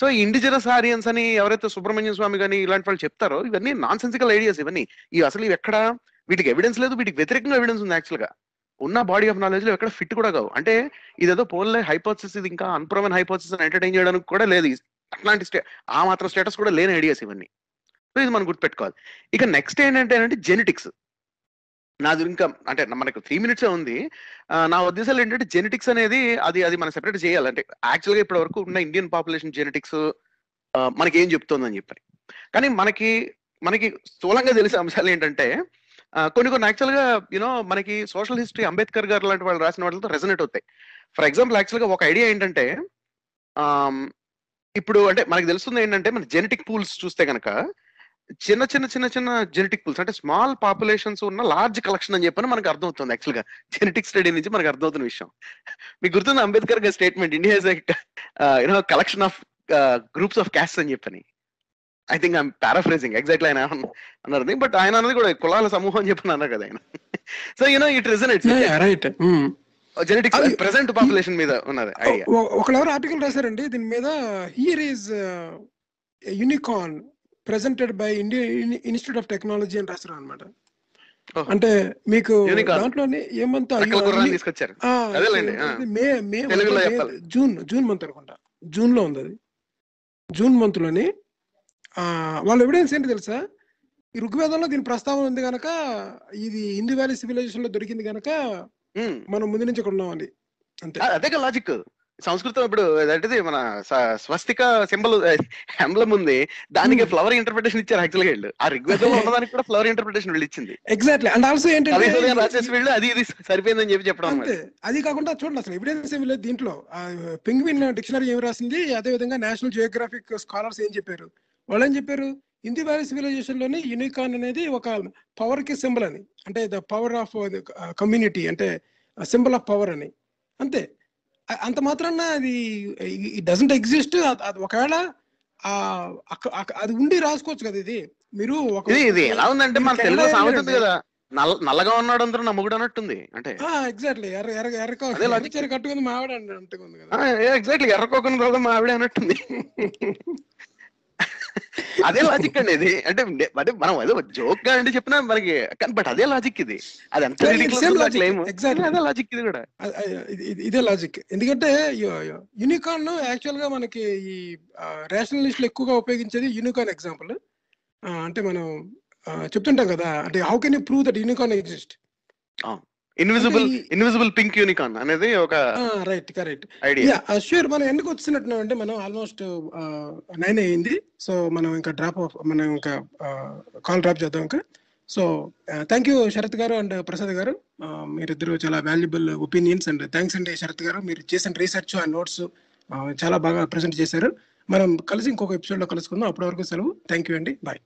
B: సో ఈ ఇండిజినస్ ఆరియన్స్ అని ఎవరైతే సుబ్రహ్మణ్యం స్వామి కానీ ఇలాంటి వాళ్ళు చెప్తారో ఇవన్నీ నాన్ సెన్సికల్ ఐడియాస్ ఇవన్నీ. ఇవి అసలు ఇవి ఎక్కడ? వీటికి ఎవిడెన్స్ లేదు వీటికి వ్యతిరేకంగా ఎవిడెన్స్ ఉంది యాక్చువల్గా. ఉన్న బాడీ ఆఫ్ నాలెడ్జ్లో ఎక్కడ ఫిట్ కూడా కావు. అంటే ఇదేదో పోన్లే హైపోసిస్ ఇది ఇంకా అన్ప్రూవెన్ హైపోసిస్ ఎంటర్టైన్ చేయడానికి కూడా లేదు. అట్లాంటి స్టే ఆ మాత్రం స్టేటస్ కూడా లేని ఐడియాస్ ఇవన్నీ. సో ఇది మనం గుర్తుపెట్టుకోవాలి. ఇక నెక్స్ట్ ఏంటంటే అంటే జెనెటిక్స్ నాది ఇంకా అంటే మనకు త్రీ మినిట్స్ ఉంది. నా ఉద్దేశాలు ఏంటంటే జెనెటిక్స్ అనేది అది అది మనం సెపరేట్ చేయాలి. అంటే యాక్చువల్గా ఇప్పటి వరకు ఉన్న ఇండియన్ పాపులేషన్ జెనెటిక్స్ మనకి ఏం చెప్తోందని చెప్పని. కానీ మనకి మనకి స్థూలంగా తెలిసే అంశాలు ఏంటంటే కొన్ని కొన్ని యాక్చువల్గా యూనో మనకి సోషల్ హిస్టరీ అంబేద్కర్ గారు లాంటి వాళ్ళు రాసిన వాటితో రెజనేట్ అవుతాయి. ఫర్ ఎగ్జాంపుల్ యాక్చువల్గా ఒక ఐడియా ఏంటంటే ఇప్పుడు అంటే మనకి తెలుస్తుంది ఏంటంటే మన జెనెటిక్ పూల్స్ చూస్తే కనుక చిన్న చిన్న చిన్న చిన్న జెనెటిక్ పూల్స్ అంటే స్మాల్ పాపులేషన్స్ ఉన్న లార్జ్ కలెక్షన్ అని చెప్పని మనకు అర్థమవుతుంది యాక్చువల్గా. జెనెటిక్ స్టడీ నుంచి మనకు అర్థమవుతున్న విషయం. మీకు గుర్తుంది అంబేద్కర్ గారి statement India you know collection of groups of caste అని చెప్పని. I think I'm paraphrasing exactly ఆయన అన్నది బట్ ఆయన అన్నది కూడా కులాల సమూహం అని చెప్పని అన్నారు కదా ఆయన. So you know it resonates
A: right
B: genetics present population మీద ఉన్నది
A: ఒకళ్ళెవరు ఆర్టికల్ రాశారండి. దీని మీద here is unicorn presented by Indian Institute of Technology అని రాశారు అనమాట. అంటే మీకు. దాంట్లోనే ఏమంతా May May. June June month అనుకుంటా. జూన్లో ఉంది అది. జూన్ మంత్లోని వాళ్ళ ఎవిడెన్స్ ఏంటి తెలుసా? ఈ ఋగ్వేదంలో దీని ప్రస్తావన ఉంది గనక ఇది హిందూ వ్యాలీ సివిలైజేషన్లో దొరికింది గనక. మనం ముందు నుంచి ఇక్కడ ఉన్నామని అంతే.
B: అదే లాజిక్ సంస్కృతం ఇప్పుడు మన స్వస్తిక సింబల్ ఎంబ్లం ఉంది. దానికి
A: Hmm.
B: ఫ్లవర్ ఇంటర్ప్రిటేషన్ ఇచ్చారు యాక్చువల్గా వీళ్ళు. ఆ ఋగ్వేదంలో [LAUGHS] ఉన్నదానికి కూడా ఫ్లవర్ ఇంటర్ప్రిటేషన్ వీళ్ళు ఇచ్చింది.
A: ఎగ్జాక్ట్లీ అండ్ ఆల్సో ఏంటంటే
B: రాసేసి వీళ్ళు అది ఇది సరిపోయిందని చెప్పి చెప్పడం.
A: అది కాకుండా చూడండి అసలు ఎవిడెన్స్ ఏమి లేదు దీంట్లో. పెంగ్విన్ డిక్షనరీ ఏమి రాసింది అదే విధంగా నేషనల్ జియోగ్రాఫిక్ స్కాలర్స్ ఏం చెప్పారు? వాళ్ళు ఏం చెప్పారు? హిందీ వ్యాలీ సివిలైజేషన్లోని యూనికాన్ అనేది ఒక పవర్కి సింబల్ అని. అంటే ద పవర్ ఆఫ్ కమ్యూనిటీ అంటే సింబల్ ఆఫ్ పవర్ అని. అంతే. అంత మాత్రాన అది డజంట్ ఎగ్జిస్ట్ అది ఒకవేళ అది ఉండి రాసుకోవచ్చు కదా ఇది. మీరు
B: ఇది ఎలా ఉందంటే మన తెలుగులో సామెత. కదా. నల్ల నల్లగా ఉన్నాడు అందరూ నమ్ముగుడు అన్నట్టుంది. అంటే
A: ఎగ్జాక్ట్లీ ఎర్ర ఎర్ర ఎర్ర కట్టుకుంది మా ఆవిడ అంటుంది కదా
B: ఎగ్జాక్ట్లీ ఎర్రకోకుండా కూడా మా ఆవిడే అన్నట్టుంది. అదే లాజిక్ అండి ఇది. అంటే అంటే మనం ఏదో జోక్గా అండి చెప్పినా మనకి బట్ అదే లాజిక్ ఇది. అది ఎంత.
A: Exactly.
B: అదే లాజిక్ ఇది కూడా.
A: ఇది- లాజిక్ ఎందుకంటే యూనికాన్ యాక్చువల్గా మనకి ఈ రేషనలిస్టులు ఎక్కువగా ఉపయోగించేది యూనికాన్ ఎగ్జాంపుల్ అంటే మనం చెప్తుంటాం కదా అంటే how can you prove that unicorn exist
B: invisible invisible pink unicorn అనేది ఒక
A: రైట్ కరెక్ట్
B: ఐడియా
A: షూర్ మనం ఎందుకు వచ్చినట్టున్నాం అంటే మనం ఆల్మోస్ట్ నైన్ అయ్యింది. సో మనం ఇంకా డ్రాప్ ఆఫ్ మనం ఇంకా కాల్ డ్రాప్ చేద్దాం ఇంకా. సో థ్యాంక్ యూ శరత్ గారు అండ్ ప్రసాద్ గారు. మీరిద్దరు చాలా వాల్యుబుల్ ఒపీనియన్స్ అండ్ థ్యాంక్స్ అండి శరత్ గారు. మీరు చేసిన రీసెర్చ్ అండ్ నోట్స్ చాలా బాగా ప్రజెంట్ చేశారు. మనం కలిసి ఇంకొక ఎపిసోడ్లో కలుసుకుందాం. అప్పటి వరకు సెలవు. థ్యాంక్ యూ అండి. బాయ్